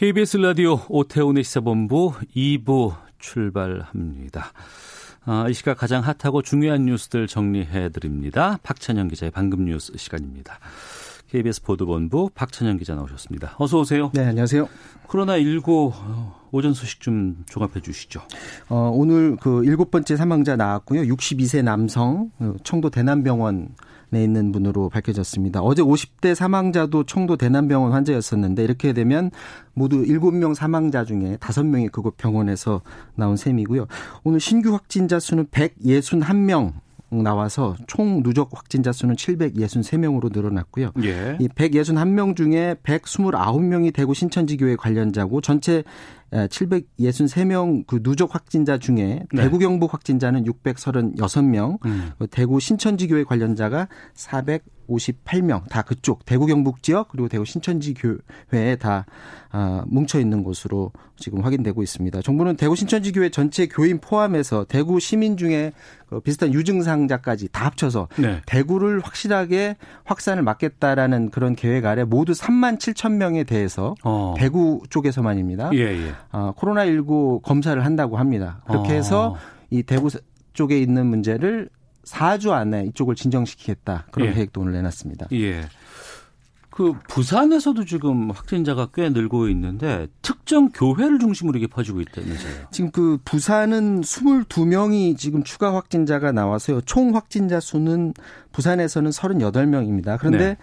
KBS 라디오 오태훈의 시사본부 2부 출발합니다. 아, 이 시각 가장 핫하고 중요한 뉴스들 정리해 드립니다. 박찬영 기자의 방금 뉴스 시간입니다. KBS 보도본부 박찬영 기자 나오셨습니다. 어서 오세요. 네, 안녕하세요. 코로나19 오전 소식 좀 종합해 주시죠. 어, 오늘 그 일곱 번째 사망자 나왔고요. 62세 남성 어, 청도 대남병원 내 있는 분으로 밝혀졌습니다. 어제 50대 사망자도 청도 대남병원 환자였었는데 이렇게 되면 모두 7명 사망자 중에 5명이 그곳 병원에서 나온 셈이고요. 오늘 신규 확진자 수는 161명 나와서 총 누적 확진자 수는 763명으로 늘어났고요. 예. 이 161명 중에 129명이 대구 신천지교회 관련자고 전체 763명 그 누적 확진자 중에 네. 대구 경북 확진자는 636명, 음. 대구 신천지교회 관련자가 458명 다 그쪽 대구 경북 지역 그리고 대구 신천지 교회에 다 아, 뭉쳐 있는 것으로 지금 확인되고 있습니다. 정부는 대구 신천지 교회 전체 교인 포함해서 대구 시민 중에 그 비슷한 유증상자까지 다 합쳐서 네. 대구를 확실하게 확산을 막겠다라는 그런 계획 아래 모두 3만 7천 명에 대해서 어. 대구 쪽에서만입니다. 예, 예. 어, 코로나19 검사를 한다고 합니다. 그렇게 어. 해서 이 대구 쪽에 있는 문제를 4주 안에 이쪽을 진정시키겠다. 그런 예. 계획도 오늘 내놨습니다. 예. 그 부산에서도 지금 확진자가 꽤 늘고 있는데 특정 교회를 중심으로 이게 퍼지고 있다면서요. 지금 그 부산은 22명이 지금 추가 확진자가 나와서요. 총 확진자 수는 부산에서는 38명입니다. 그런데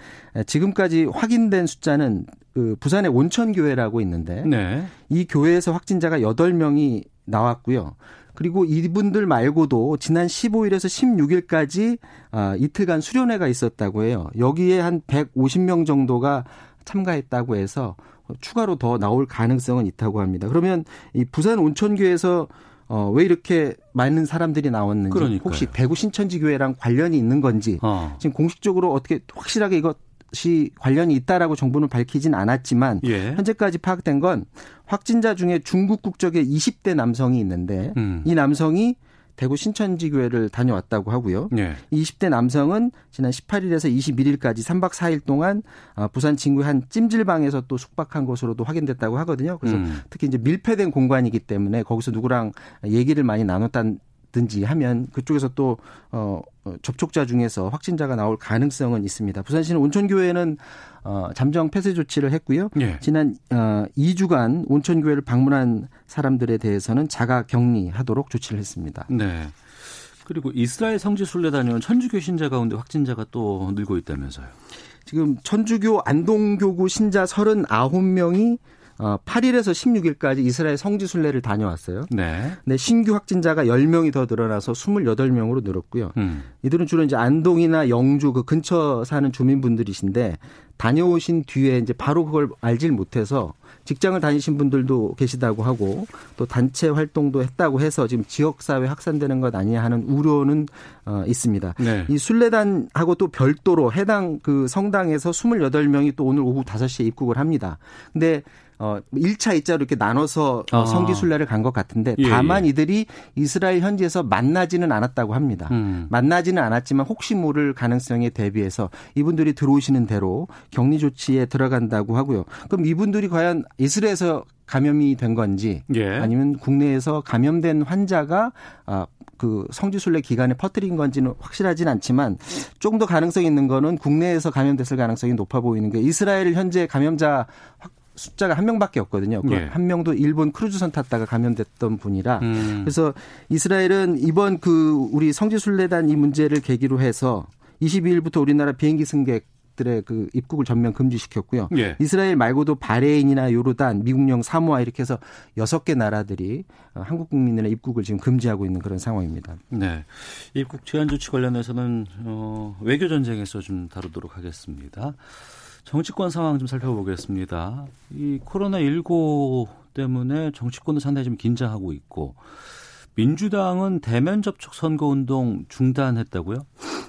지금까지 확인된 숫자는 그 부산의 온천교회라고 있는데 네. 이 교회에서 확진자가 8명이 나왔고요. 그리고 이분들 말고도 지난 15일에서 16일까지 아, 이틀간 수련회가 있었다고 해요. 여기에 한 150명 정도가 참가했다고 해서 추가로 더 나올 가능성은 있다고 합니다. 그러면 이 부산 온천교에서 어, 왜 이렇게 많은 사람들이 나왔는지 그러니까요. 혹시 대구 신천지교회랑 관련이 있는 건지 어. 지금 공식적으로 어떻게 확실하게 이 것이 관련이 있다라고 정부는 밝히진 않았지만 예. 현재까지 파악된 건 확진자 중에 중국 국적의 20대 남성이 있는데 음. 이 남성이 대구 신천지교회를 다녀왔다고 하고요. 예. 20대 남성은 지난 18일에서 21일까지 3박 4일 동안 아, 부산 진구의 한 찜질방에서 또 숙박한 것으로도 확인됐다고 하거든요. 그래서 음. 특히 이제 밀폐된 공간이기 때문에 거기서 누구랑 얘기를 많이 나눴다 든지 하면 그쪽에서 또 어, 어, 접촉자 중에서 확진자가 나올 가능성은 있습니다. 부산시는 온천교회는 어, 잠정 폐쇄 조치를 했고요. 예. 지난 어, 2주간 온천교회를 방문한 사람들에 대해서는 자가 격리하도록 조치를 했습니다. 네. 그리고 이스라엘 성지 순례 다녀온 천주교 신자 가운데 확진자가 또 늘고 있다면서요. 지금 천주교 안동교구 신자 39명이 어, 8일에서 16일까지 이스라엘 성지 순례를 다녀왔어요. 네. 네, 신규 확진자가 10명이 더 늘어나서 28명으로 늘었고요. 음. 이들은 주로 이제 안동이나 영주 그 근처 사는 주민분들이신데 다녀오신 뒤에 이제 바로 그걸 알질 못해서 직장을 다니신 분들도 계시다고 하고 또 단체 활동도 했다고 해서 지금 지역 사회 확산되는 것 아니냐 하는 우려는 어, 있습니다. 네. 이 순례단하고 또 별도로 해당 그 성당에서 28명이 또 오늘 오후 5시에 입국을 합니다. 근데 어 1차, 2차로 이렇게 나눠서 어, 아. 성지 순례를 간 것 같은데 예, 다만 예. 이들이 이스라엘 현지에서 만나지는 않았다고 합니다. 음. 만나지는 않았지만 혹시 모를 가능성에 대비해서 이분들이 들어오시는 대로 격리 조치에 들어간다고 하고요. 그럼 이분들이 과연 이스라엘에서 감염이 된 건지 예. 아니면 국내에서 감염된 환자가 아, 그 성지순례 기간에 퍼뜨린 건지는 확실하진 않지만 조금 더 가능성이 있는 거는 국내에서 감염됐을 가능성이 높아 보이는 게 이스라엘 현재 감염자 확- 숫자가 한 명밖에 없거든요. 그 예. 한 명도 일본 크루즈선 탔다가 감염됐던 분이라 음. 그래서 이스라엘은 이번 그 우리 성지순례단 이 문제를 계기로 해서 22일부터 우리나라 비행기 승객 들의 그 입국을 전면 금지시켰고요. 예. 이스라엘 말고도 바레인이나 요르단, 미국령 사모아 이렇게 해서 여섯 개 나라들이 어, 한국 국민들의 입국을 지금 금지하고 있는 그런 상황입니다. 네. 입국 제한 조치 관련해서는 어, 외교 전쟁에서 좀 다루도록 하겠습니다. 정치권 상황 좀 살펴보겠습니다. 이 코로나19 때문에 정치권도 상당히 좀 긴장하고 있고 민주당은 대면 접촉 선거 운동 중단했다고요?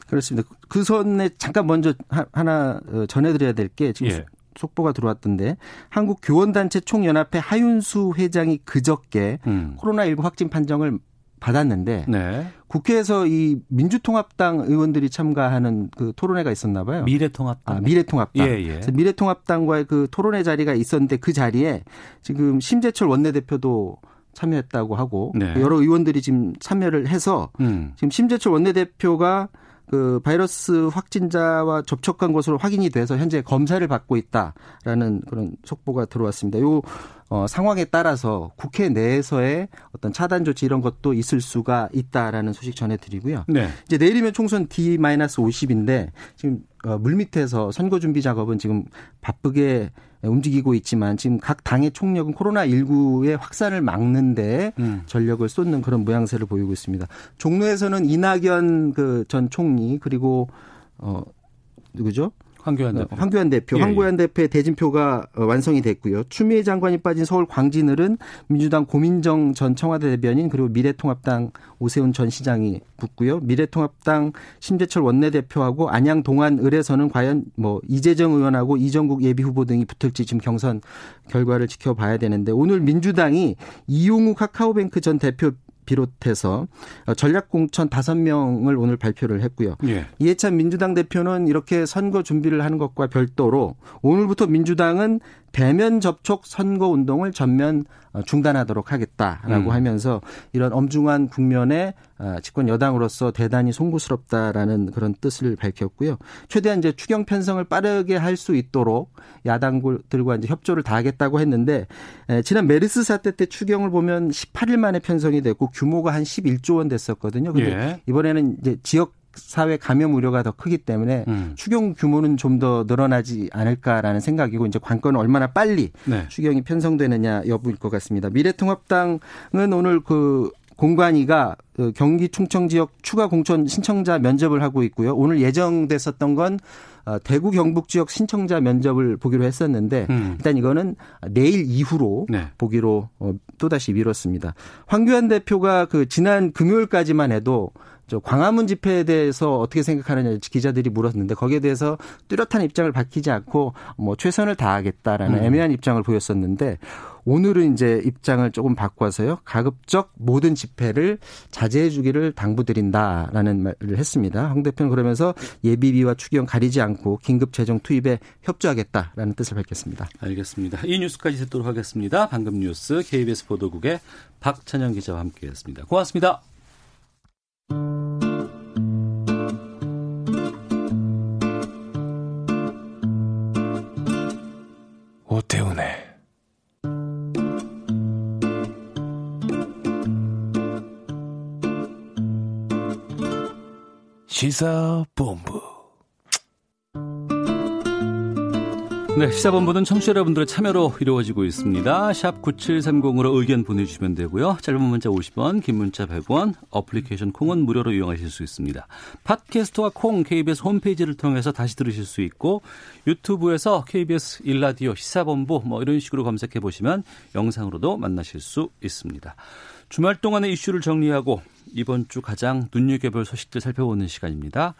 그렇습니다. 그 선에 잠깐 먼저 하나 어, 전해드려야 될 게 지금 예. 속보가 들어왔던데 한국 교원단체 총연합회 하윤수 회장이 그저께 음. 코로나19 확진 판정을 받았는데 네. 국회에서 이 민주통합당 의원들이 참가하는 그 토론회가 있었나 봐요. 미래통합당. 아, 미래통합당. 예, 예. 미래통합당과의 그 토론회 자리가 있었는데 그 자리에 지금 심재철 원내대표도 참여했다고 하고 네. 여러 의원들이 지금 참여를 해서 음. 지금 심재철 원내대표가 그 바이러스 확진자와 접촉한 것으로 확인이 돼서 현재 검사를 받고 있다라는 그런 속보가 들어왔습니다. 요 어, 상황에 따라서 국회 내에서의 어떤 차단 조치 이런 것도 있을 수가 있다라는 소식 전해드리고요. 네. 이제 내일이면 총선 D-50인데 지금 어, 물밑에서 선거 준비 작업은 지금 바쁘게 움직이고 있지만 지금 각 당의 총력은 코로나19의 확산을 막는데 음. 전력을 쏟는 그런 모양새를 보이고 있습니다. 종로에서는 이낙연 그 전 총리 그리고 어 누구죠? 황교안 네, 대표. 황교안 대표. 예, 황교안 예. 대표의 대진표가 어, 완성이 됐고요. 추미애 장관이 빠진 서울 광진을은 민주당 고민정 전 청와대 대변인 그리고 미래통합당 오세훈 전 시장이 붙고요. 미래통합당 심재철 원내대표하고 안양 동안 을에서는 과연 뭐 이재정 의원하고 이정국 예비 후보 등이 붙을지 지금 경선 결과를 지켜봐야 되는데 오늘 민주당이 이용우 카카오뱅크 전 대표 비롯해서 전략 공천 다섯 명을 오늘 발표를 했고요. 예. 이해찬 민주당 대표는 이렇게 선거 준비를 하는 것과 별도로 오늘부터 민주당은 대면 접촉 선거 운동을 전면 어, 중단하도록 하겠다라고 음. 하면서 이런 엄중한 국면에 어, 집권 여당으로서 대단히 송구스럽다라는 그런 뜻을 밝혔고요. 최대한 이제 추경 편성을 빠르게 할 수 있도록 야당들과 이제 협조를 다하겠다고 했는데 지난 메르스 사태 때 추경을 보면 18일 만에 편성이 됐고 규모가 한 11조 원 됐었거든요. 근데 예. 이번에는 이제 지역 사회 감염 우려가 더 크기 때문에 음. 추경 규모는 좀 더 늘어나지 않을까라는 생각이고 이제 관건은 얼마나 빨리 네. 추경이 편성되느냐 여부일 것 같습니다. 미래통합당은 오늘 그 공관위가 그 경기 충청 지역 추가 공천 신청자 면접을 하고 있고요. 오늘 예정됐었던 건 어, 대구 경북 지역 신청자 면접을 보기로 했었는데 음. 일단 이거는 내일 이후로 네. 보기로 어, 또다시 미뤘습니다. 황교안 대표가 그 지난 금요일까지만 해도 저 광화문 집회에 대해서 어떻게 생각하느냐 기자들이 물었는데 거기에 대해서 뚜렷한 입장을 밝히지 않고 뭐 최선을 다하겠다라는 음. 애매한 입장을 보였었는데 오늘은 이제 입장을 조금 바꿔서요. 가급적 모든 집회를 자제해 주기를 당부드린다라는 말을 했습니다. 황 대표는 그러면서 예비비와 추경 가리지 않고 긴급 재정 투입에 협조하겠다라는 뜻을 밝혔습니다. 알겠습니다. 이 뉴스까지 듣도록 하겠습니다. 방금 뉴스 KBS 보도국의 박찬영 기자와 함께했습니다. 고맙습니다. 오태훈의 시사본부 네, 시사본부는 청취자 여러분들의 참여로 이루어지고 있습니다. 샵 9730으로 의견 보내주시면 되고요. 짧은 문자 50원, 긴 문자 100원, 어플리케이션 콩은 무료로 이용하실 수 있습니다. 팟캐스트와 콩 KBS 홈페이지를 통해서 다시 들으실 수 있고 유튜브에서 KBS 일라디오 시사본부 뭐 이런 식으로 검색해 보시면 영상으로도 만나실 수 있습니다. 주말 동안의 이슈를 정리하고 이번 주 가장 눈여겨볼 소식들 살펴보는 시간입니다.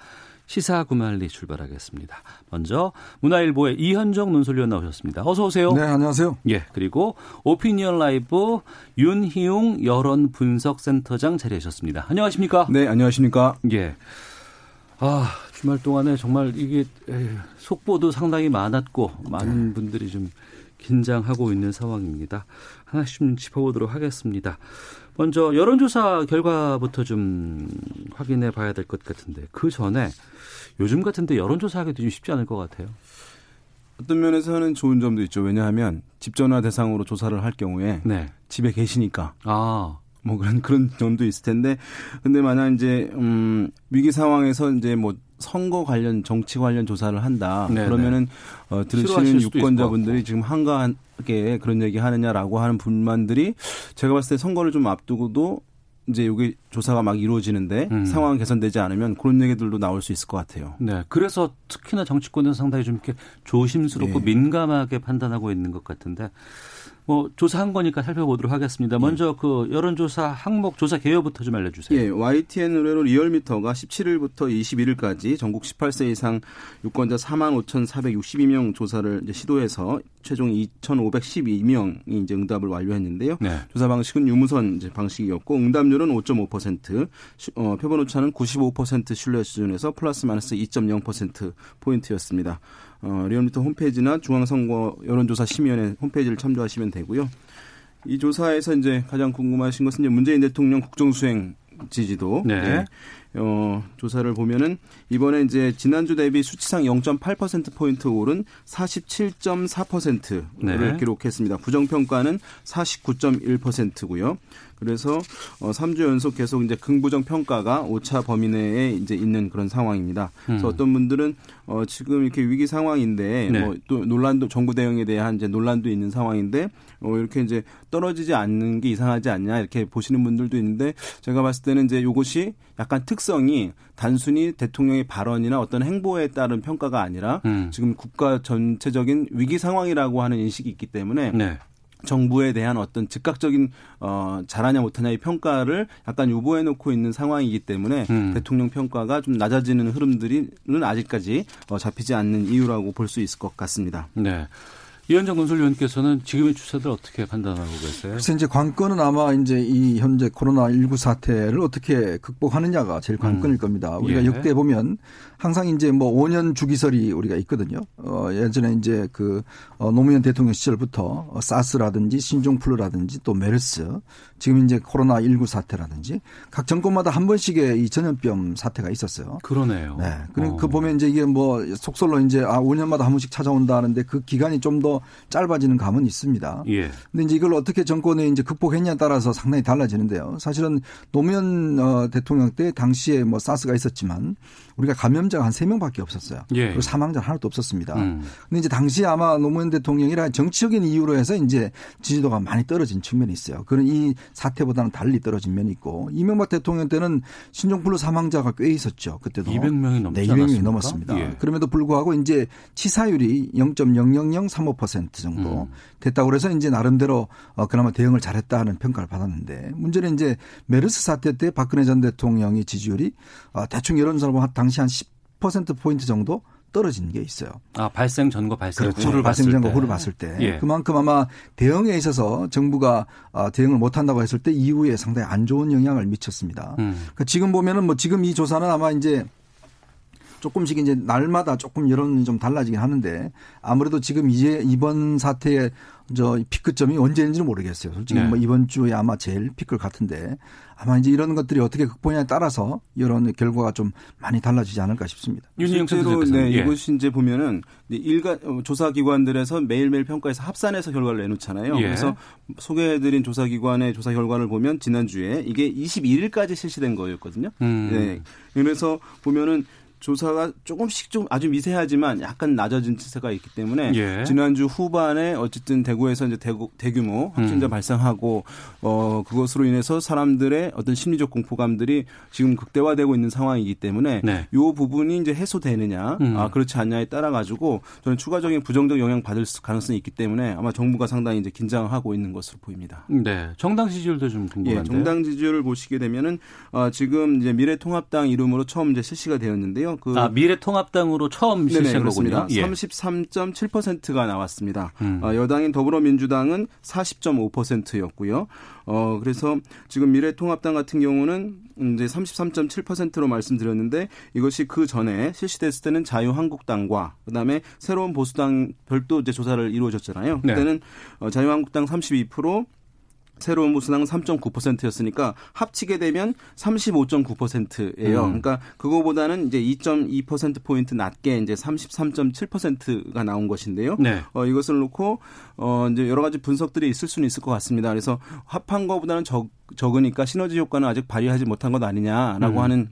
시사 구말리 출발하겠습니다. 먼저 문화일보의 이현정 논설위원 나오셨습니다. 어서 오세요. 네, 안녕하세요. 예, 그리고 오피니언 라이브 윤희용 여론 분석 센터장 자리하셨습니다. 안녕하십니까? 네, 안녕하십니까? 예. 아, 주말 동안에 정말 이게 속보도 상당히 많았고 많은 네. 분들이 좀 긴장하고 있는 상황입니다. 하나씩 좀 짚어보도록 하겠습니다. 먼저 여론조사 결과부터 좀 확인해 봐야 될 것 같은데 그 전에 요즘 같은데 여론조사 하기도 좀 쉽지 않을 것 같아요. 어떤 면에서는 좋은 점도 있죠. 왜냐하면 집 전화 대상으로 조사를 할 경우에 네. 집에 계시니까. 아. 뭐 그런 그런 점도 있을 텐데 근데 만약 이제 음 위기 상황에서 이제 뭐 선거 관련 정치 관련 조사를 한다 네네. 그러면은 어 들으시는 유권자분들이 지금 한가하게 그런 얘기 하느냐라고 하는 불만들이 제가 봤을 때 선거를 좀 앞두고도 이제 여기 조사가 막 이루어지는데 음. 상황 개선되지 않으면 그런 얘기들도 나올 수 있을 것 같아요. 네. 그래서 특히나 정치권은 상당히 좀 이렇게 조심스럽고 네. 민감하게 판단하고 있는 것 같은데 뭐 조사한 거니까 살펴보도록 하겠습니다. 먼저 예. 그 여론조사 항목 조사 개요부터 좀 알려주세요. 예, YTN 의뢰로 리얼미터가 17일부터 21일까지 전국 18세 이상 유권자 4만 5,462명 조사를 시도해서 최종 2,512명이 이제 응답을 완료했는데요. 네. 조사 방식은 유무선 방식이었고 응답률은 5.5%, 어, 표본 오차는 95% 신뢰 수준에서 플러스 마이너스 2.0% 포인트였습니다. 어, 리얼미터 홈페이지나 중앙선거 여론조사 심의원회 홈페이지를 참조하시면 되고요. 이 조사에서 이제 가장 궁금하신 것은 이제 문재인 대통령 국정수행 지지도. 네. 네. 어, 조사를 보면은 이번에 이제 지난주 대비 수치상 0.8% 포인트 오른 47.4%를 네. 기록했습니다. 부정 평가는 49.1%고요. 그래서 어 3주 연속 계속 이제 긍부정 평가가 오차 범위 내에 이제 있는 그런 상황입니다. 그래서 음. 어떤 분들은 어 지금 이렇게 위기 상황인데 네. 뭐또 논란도 정부 대응에 대한 이제 논란도 있는 상황인데 어 이렇게 이제 떨어지지 않는 게 이상하지 않냐 이렇게 보시는 분들도 있는데 제가 봤을 때는 이제 요것이 약간 특성이 단순히 대통령의 발언이나 어떤 행보에 따른 평가가 아니라 음. 지금 국가 전체적인 위기 상황이라고 하는 인식이 있기 때문에 네. 정부에 대한 어떤 즉각적인 어 잘하냐 못하냐의 평가를 약간 유보해 놓고 있는 상황이기 때문에 음. 대통령 평가가 좀 낮아지는 흐름들이는 아직까지 어 잡히지 않는 이유라고 볼 수 있을 것 같습니다. 네. 이현정 논술위원께서는 지금의 추세들 어떻게 판단하고 계세요? 글쎄 이제 관건은 아마 이제 이 현재 코로나 19 사태를 어떻게 극복하느냐가 제일 관건일 음. 겁니다. 우리가 예. 역대 보면 항상 이제 뭐 5년 주기설이 우리가 있거든요. 어 예전에 이제 그 어, 노무현 대통령 시절부터 어, 사스라든지 신종플루라든지 또 메르스 지금 이제 코로나 19 사태라든지 각 정권마다 한 번씩의 이 전염병 사태가 있었어요. 그러네요. 네. 그러니까 어. 그 보면 이제 이게 뭐 속설로 이제 아 5년마다 한 번씩 찾아온다는데 그 기간이 좀 더 짧아지는 감은 있습니다. 예. 근데 이제 이걸 어떻게 정권에 이제 극복했냐에 따라서 상당히 달라지는데요. 사실은 노무현 어, 대통령 때 당시에 뭐 사스가 있었지만 우리가 감염자가 한 3명밖에 없었어요. 예. 그리고 사망자 하나도 없었습니다. 음. 근데 이제 당시 아마 노무현 대통령이라 정치적인 이유로 해서 이제 지지도가 많이 떨어진 측면이 있어요. 그런 이 사태보다는 달리 떨어진 면이 있고 이명박 대통령 때는 신종플루 사망자가 꽤 있었죠. 그때도 200명이 넘지 네, 200명이 넘었습니다. 예. 그럼에도 불구하고 이제 치사율이 0.0035% 정도 음. 됐다고 그래서 이제 나름대로 어 그나마 대응을 잘했다는 평가를 받았는데 문제는 이제 메르스 사태 때 박근혜 전 대통령의 지지율이 어 대충 여론조사를 보면 당시 한 10% 포인트 정도 떨어진 게 있어요. 아 발생 전과 발생 그렇죠. 후를 발생 전과 후를 봤을 때 예. 그만큼 아마 대응에 있어서 정부가 아, 대응을 못 한다고 했을 때 이후에 상당히 안 좋은 영향을 미쳤습니다. 음. 그러니까 지금 보면은 뭐 지금 이 조사는 아마 이제 조금씩 이제 날마다 조금 여론이 좀 달라지긴 하는데 아무래도 지금 이제 이번 사태의 저 피크점이 언제인지는 모르겠어요. 솔직히 네. 뭐 이번 주에 아마 제일 피크 같은데 아마 이제 이런 것들이 어떻게 극복냐에 따라서 이런 결과가 좀 많이 달라지지 않을까 싶습니다. 실제로 네, 예. 이것이 이제 보면은 일가 어, 조사 기관들에서 매일매일 평가해서 합산해서 결과를 내놓잖아요. 예. 그래서 소개해드린 조사 기관의 조사 결과를 보면 지난주에 이게 21일까지 실시된 거였거든요. 음. 네. 그래서 보면은 조사가 조금씩 좀 아주 미세하지만 약간 낮아진 추세가 있기 때문에 예. 지난주 후반에 어쨌든 대구에서 이제 대구, 대규모 확진자 음. 발생하고 어 그것으로 인해서 사람들의 어떤 심리적 공포감들이 지금 극대화되고 있는 상황이기 때문에 네. 요 부분이 이제 해소되느냐 음. 아 그렇지 않냐에 따라 가지고 저는 추가적인 부정적 영향 받을 가능성이 있기 때문에 아마 정부가 상당히 이제 긴장하고 있는 것으로 보입니다. 네, 정당 지지율도 좀 궁금한데요. 예, 정당 지지율을 보시게 되면은 어, 지금 이제 미래통합당 이름으로 처음 이제 실시가 되었는데요. 있는데요. 그 아, 미래통합당으로 처음 실시한 거군요. 예. 33.7%가 나왔습니다. 음. 어, 여당인 더불어민주당은 40.5%였고요. 어, 그래서 지금 미래통합당 같은 경우는 이제 33.7%로 말씀드렸는데 이것이 그 전에 실시됐을 때는 자유한국당과 그다음에 새로운 보수당 별도 이제 조사를 이루어졌잖아요. 네. 그때는 네. 자유한국당 32%, 새로운 보수당은 3.9%였으니까 합치게 되면 35.9%예요. 음. 그러니까 그거보다는 이제 2.2% 포인트 낮게 이제 33.7%가 나온 것인데요. 네. 어 이것을 놓고 어 이제 여러 가지 분석들이 있을 수는 있을 것 같습니다. 그래서 합한 거보다는 적 적으니까 시너지 효과는 아직 발휘하지 못한 것 아니냐라고 음. 하는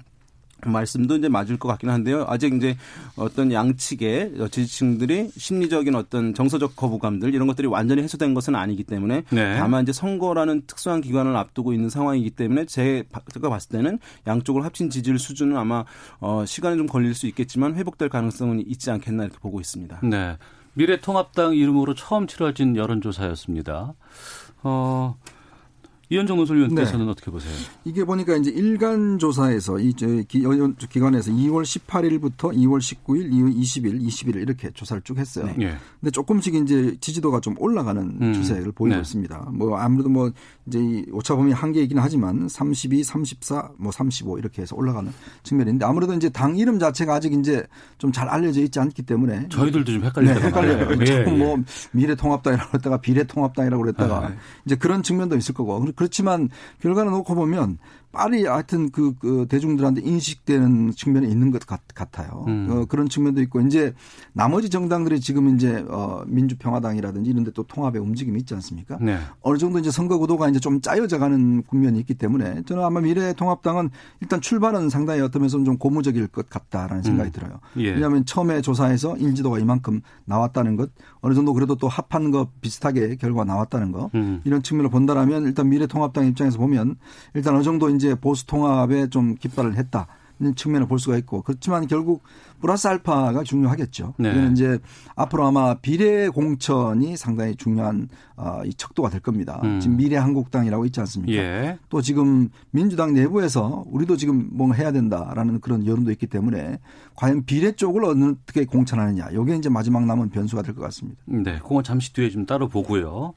말씀도 이제 맞을 것 같긴 한데요. 아직 이제 어떤 양측의 지지층들이 심리적인 어떤 정서적 거부감들 이런 것들이 완전히 해소된 것은 아니기 때문에 네. 다만 이제 선거라는 특수한 기관을 앞두고 있는 상황이기 때문에 제, 제가 봤을 때는 양쪽을 합친 지지율 수준은 아마 어, 시간이 좀 걸릴 수 있겠지만 회복될 가능성은 있지 않겠나 이렇게 보고 있습니다. 네. 미래통합당 이름으로 처음 치러진 여론조사였습니다. 어, 이현정 논설위원께서는 네. 어떻게 보세요? 이게 보니까 이제 일간 조사에서 이 기관에서 2월 18일부터 2월 19일, 2월 20일, 21일 이렇게 조사를 쭉 했어요. 네. 근데 조금씩 이제 지지도가 좀 올라가는 음. 추세를 보이고 네. 있습니다. 뭐 아무래도 뭐 이제 이 오차범위 한계이긴 하지만 32, 34, 뭐 35 이렇게 해서 올라가는 측면인데 아무래도 이제 당 이름 자체가 아직 이제 좀 잘 알려져 있지 않기 때문에 저희들도 좀 헷갈릴 네, 헷갈려요. 예, 뭐 예. 미래통합당이라고 했다가 비례통합당이라고 그랬다가 네. 이제 그런 측면도 있을 거고 그렇지만 결과를 놓고 보면 빨리 하여튼 그, 그 대중들한테 인식되는 측면이 있는 것 같, 아요 음. 어, 그런 측면도 있고 이제 나머지 정당들이 지금 이제 어, 민주평화당이라든지 이런 데 또 통합의 움직임이 있지 않습니까? 네. 어느 정도 이제 선거 구도가 이제 좀 짜여져 가는 국면이 있기 때문에 저는 아마 미래통합당은 일단 출발은 상당히 어떤 면에서 좀 고무적일 것 같다라는 생각이 음. 들어요. 예. 왜냐하면 처음에 조사에서 인지도가 이만큼 나왔다는 것 어느 정도 그래도 또 합한 거 비슷하게 결과가 나왔다는 거 음. 이런 측면을 본다라면 일단 미래통합당 입장에서 보면 일단 어느 정도 이제 보수 통합에 좀 깃발을 했다. 는 측면을 볼 수가 있고 그렇지만 결국 플러스 알파가 중요하겠죠. 네. 이는 이제 앞으로 아마 비례 공천이 상당히 중요한 어, 이 척도가 될 겁니다. 음. 지금 미래 한국당이라고 있지 않습니까? 예. 또 지금 민주당 내부에서 우리도 지금 뭔가 해야 된다라는 그런 여론도 있기 때문에 과연 비례 쪽을 어떻게 공천하느냐. 이게 이제 마지막 남은 변수가 될 것 같습니다. 네, 그건 잠시 뒤에 좀 따로 보고요.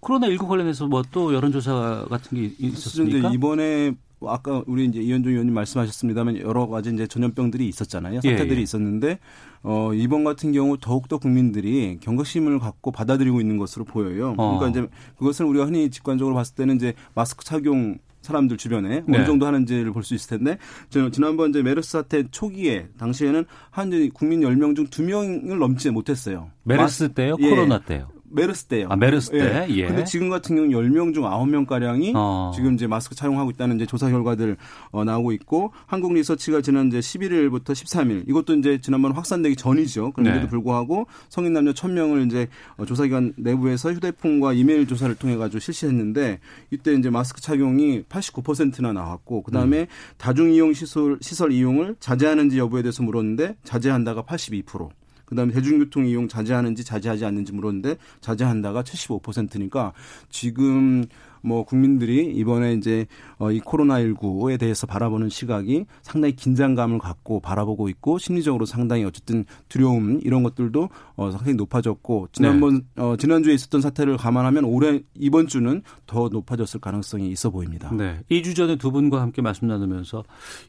코로나19 관련해서 뭐 또 여론조사 같은 게 있었습니까? 이번에 아까 우리 이제 이현종 의원님 말씀하셨습니다만 여러 가지 이제 전염병들이 있었잖아요. 사태들이 예, 예. 있었는데 어 이번 같은 경우 더욱더 국민들이 경각심을 갖고 받아들이고 있는 것으로 보여요. 어. 그러니까 이제 그것을 우리가 흔히 직관적으로 봤을 때는 이제 마스크 착용 사람들 주변에 네. 어느 정도 하는지를 볼 수 있을 텐데 저는 지난번 이제 메르스 사태 초기에 당시에는 한 국민 10명 중 2명을 넘지 못했어요. 메르스 마스, 때요? 예. 코로나 때요? 메르스 때요. 아, 메르스 때? 예. 예. 근데 지금 같은 경우는 10명 중 9명 가량이 어. 지금 이제 마스크 착용하고 있다는 이제 조사 결과들 어, 나오고 있고 한국 리서치가 지난 이제 11일부터 13일 이것도 이제 지난번 확산되기 전이죠. 그런데도 네. 불구하고 성인 남녀 1000명을 이제 어, 조사기관 내부에서 휴대폰과 이메일 조사를 통해 가지고 실시했는데 이때 이제 마스크 착용이 89%나 나왔고 그다음에 음. 다중 이용 시설 시설 이용을 자제하는지 여부에 대해서 물었는데 자제한다가 82%. 그다음에 대중교통 이용 자제하는지 자제하지 않는지 물었는데 자제한다가 75%니까 지금 뭐 국민들이 이번에 이제 어, 이 코로나19에 대해서 바라보는 시각이 상당히 긴장감을 갖고 바라보고 있고 심리적으로 상당히 어쨌든 두려움 이런 것들도 어, 상당히 높아졌고 지난번 네. 어, 지난주에 있었던 사태를 감안하면 올해 이번 주는 더 높아졌을 가능성이 있어 보입니다. 네. 2주 전에 두 분과 함께 말씀 나누면서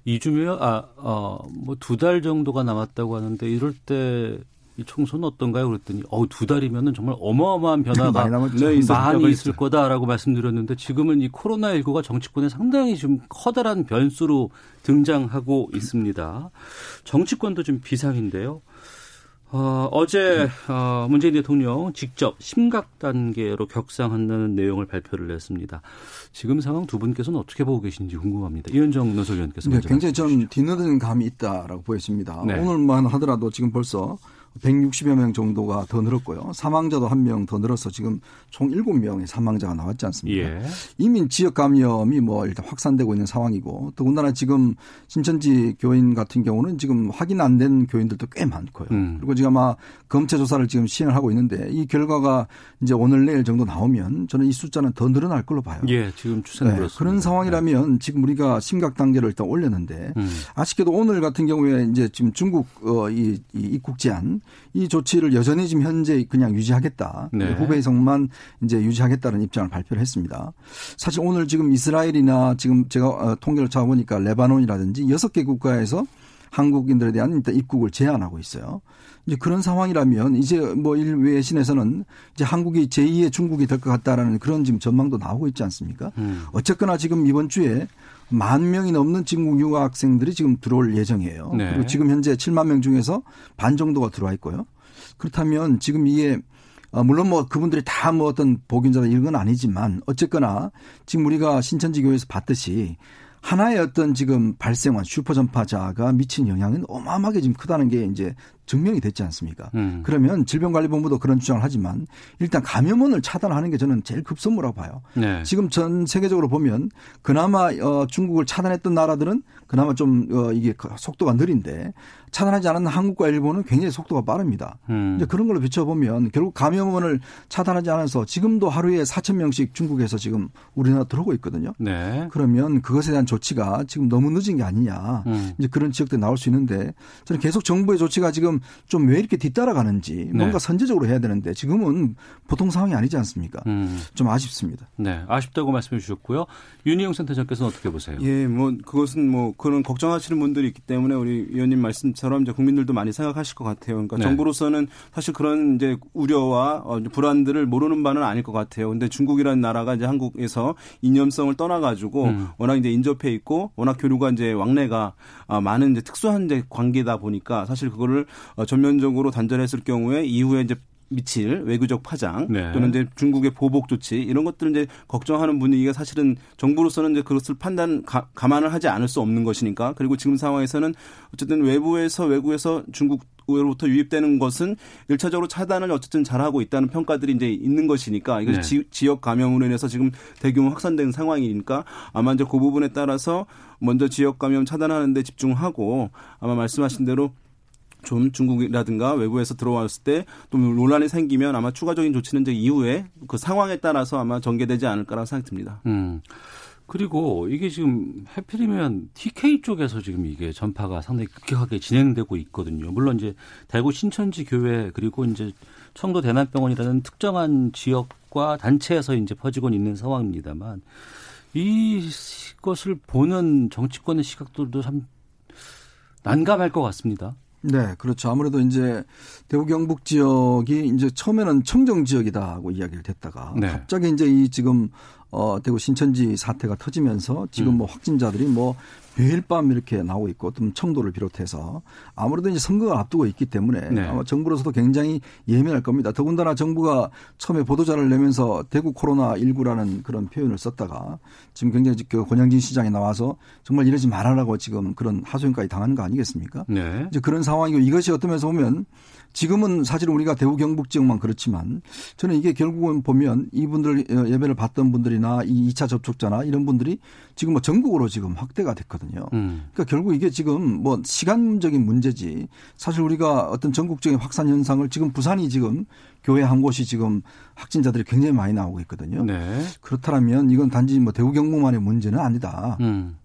2주면 아, 어, 뭐 두 달 정도가 남았다고 하는데 이럴 때 이 총선은 어떤가요? 그랬더니 어우 두 달이면은 정말 어마어마한 변화가 많이, 네, 많이 있을 거다라고 말씀드렸는데 지금은 이 코로나 19가 정치권에 상당히 좀 커다란 변수로 등장하고 있습니다. 정치권도 좀 비상인데요. 어, 어제 어, 문재인 대통령 직접 심각 단계로 격상한다는 내용을 발표를 했습니다. 지금 상황 두 분께서는 어떻게 보고 계신지 궁금합니다. 이현정 노설위원께서 네, 굉장히 좀 뒤늦은 감이 있다라고 보였습니다. 네. 오늘만 하더라도 지금 벌써 160여 명 정도가 더 늘었고요. 사망자도 한 명 더 늘어서 지금 총 7명의 사망자가 나왔지 않습니까? 예. 이미 지역 감염이 뭐 일단 확산되고 있는 상황이고 더군다나 지금 신천지 교인 같은 경우는 지금 확인 안 된 교인들도 꽤 많고요. 음. 그리고 지금 아마 검체 조사를 지금 시행을 하고 있는데 이 결과가 이제 오늘 내일 정도 나오면 저는 이 숫자는 더 늘어날 걸로 봐요. 예, 지금 추세는 네, 그렇습니다. 그런 상황이라면 네. 지금 우리가 심각 단계를 일단 올렸는데 음. 아쉽게도 오늘 같은 경우에 이제 지금 중국 어, 이, 이 입국 제한 이 조치를 여전히 지금 현재 그냥 유지하겠다. 네. 후베이성만 이제 유지하겠다는 입장을 발표를 했습니다. 사실 오늘 지금 이스라엘이나 지금 제가 어, 통계를查보니까 레바논이라든지 여섯 개 국가에서 한국인들에 대한 일단 입국을 제한하고 있어요. 이제 그런 상황이라면 이제 뭐 일외신에서는 이제 한국이 제2의 중국이 될 것 같다라는 그런 지금 전망도 나오고 있지 않습니까? 음. 어쨌거나 지금 이번 주에 만 명이 넘는 중국 유학생들이 지금 들어올 예정이에요. 네. 그리고 지금 현재 7만 명 중에서 반 정도가 들어와 있고요. 그렇다면 지금 이게 어, 물론 뭐 그분들이 다 뭐 어떤 복인자다 이런 건 아니지만 어쨌거나 지금 우리가 신천지 교회에서 봤듯이 하나의 어떤 지금 발생한 슈퍼 전파자가 미친 영향은 어마어마하게 지금 크다는 게 이제 증명이 됐지 않습니까? 음. 그러면 질병관리본부도 그런 주장을 하지만 일단 감염원을 차단하는 게 저는 제일 급선무라고 봐요. 네. 지금 전 세계적으로 보면 그나마 어 중국을 차단했던 나라들은 그나마 좀 어 이게 그 속도가 느린데 차단하지 않은 한국과 일본은 굉장히 속도가 빠릅니다. 음. 이제 그런 걸로 비춰보면 결국 감염원을 차단하지 않아서 지금도 하루에 4천 명씩 중국에서 지금 우리나라 들어오고 있거든요. 네. 그러면 그것에 대한 조치가 지금 너무 늦은 게 아니냐. 음. 이제 그런 지역들이 나올 수 있는데 저는 계속 정부의 조치가 지금 좀 왜 이렇게 뒤따라가는지 뭔가 네. 선제적으로 해야 되는데 지금은 보통 상황이 아니지 않습니까? 음. 좀 아쉽습니다. 네, 아쉽다고 말씀해 주셨고요. 윤희용 센터장께서는 어떻게 보세요? 예, 뭐 그것은 뭐 그런 걱정하시는 분들이 있기 때문에 우리 위원님 말씀처럼 이제 국민들도 많이 생각하실 것 같아요. 그러니까 네. 정부로서는 사실 그런 이제 우려와 어, 불안들을 모르는 바는 아닐 것 같아요. 근데 중국이라는 나라가 이제 한국에서 이념성을 떠나가지고 음. 워낙 이제 인접해 있고 워낙 교류가 이제 왕래가 아, 많은 이제 특수한 이제 관계다 보니까 사실 그거를 어, 전면적으로 단절했을 경우에 이후에 이제 미칠 외교적 파장 네. 또는 이제 중국의 보복 조치 이런 것들을 이제 걱정하는 분위기가 사실은 정부로서는 이제 그것을 판단 가, 감안을 하지 않을 수 없는 것이니까 그리고 지금 상황에서는 어쨌든 외부에서 외국에서 중국 으로부터 유입되는 것은 일차적으로 차단을 어쨌든 잘하고 있다는 평가들이 이제 있는 것이니까 이것이 네. 지, 역 감염으로 인해서 지금 대규모 확산된 상황이니까 아마 이제 그 부분에 따라서 먼저 지역 감염 차단하는 데 집중하고 아마 말씀하신 대로 좀 중국이라든가 외부에서 들어왔을 때 또 논란이 생기면 아마 추가적인 조치는 이제 이후에 그 상황에 따라서 아마 전개되지 않을까라는 생각이 듭니다. 음. 그리고 이게 지금 해필이면 TK 쪽에서 지금 이게 전파가 상당히 급격하게 진행되고 있거든요. 물론 이제 대구 신천지 교회 그리고 이제 청도 대남병원이라는 특정한 지역과 단체에서 이제 퍼지고 있는 상황입니다만 이것을 보는 정치권의 시각들도 참 난감할 것 같습니다. 네, 그렇죠. 아무래도 이제 대구 경북 지역이 이제 처음에는 청정 지역이다고 이야기를 됐다가 네. 갑자기 이제 이 지금 어 대구 신천지 사태가 터지면서 지금 음. 뭐 확진자들이 뭐 매일 밤 이렇게 나오고 있고 또 청도를 비롯해서 아무래도 이제 선거가 앞두고 있기 때문에 네. 아마 정부로서도 굉장히 예민할 겁니다. 더군다나 정부가 처음에 보도자를 내면서 대구 코로나 19라는 그런 표현을 썼다가 지금 굉장히 그 권양진 시장에 나와서 정말 이러지 말아라고 지금 그런 하소연까지 당하는 거 아니겠습니까? 네. 이제 그런 상황이고 이것이 어떤 면에서 보면 지금은 사실 우리가 대구 경북 지역만 그렇지만 저는 이게 결국은 보면 이분들 어, 예배를 받던 분들이나 이 2차 접촉자나 이런 분들이 지금 뭐 전국으로 지금 확대가 됐거든요. 음. 그러니까 결국 이게 지금 뭐 시간적인 문제지 사실 우리가 어떤 전국적인 확산 현상을 지금 부산이 지금 교회 한 곳이 지금 확진자들이 굉장히 많이 나오고 있거든요. 네. 그렇다면 이건 단지 뭐 대구 경북만의 문제는 아니다. 음.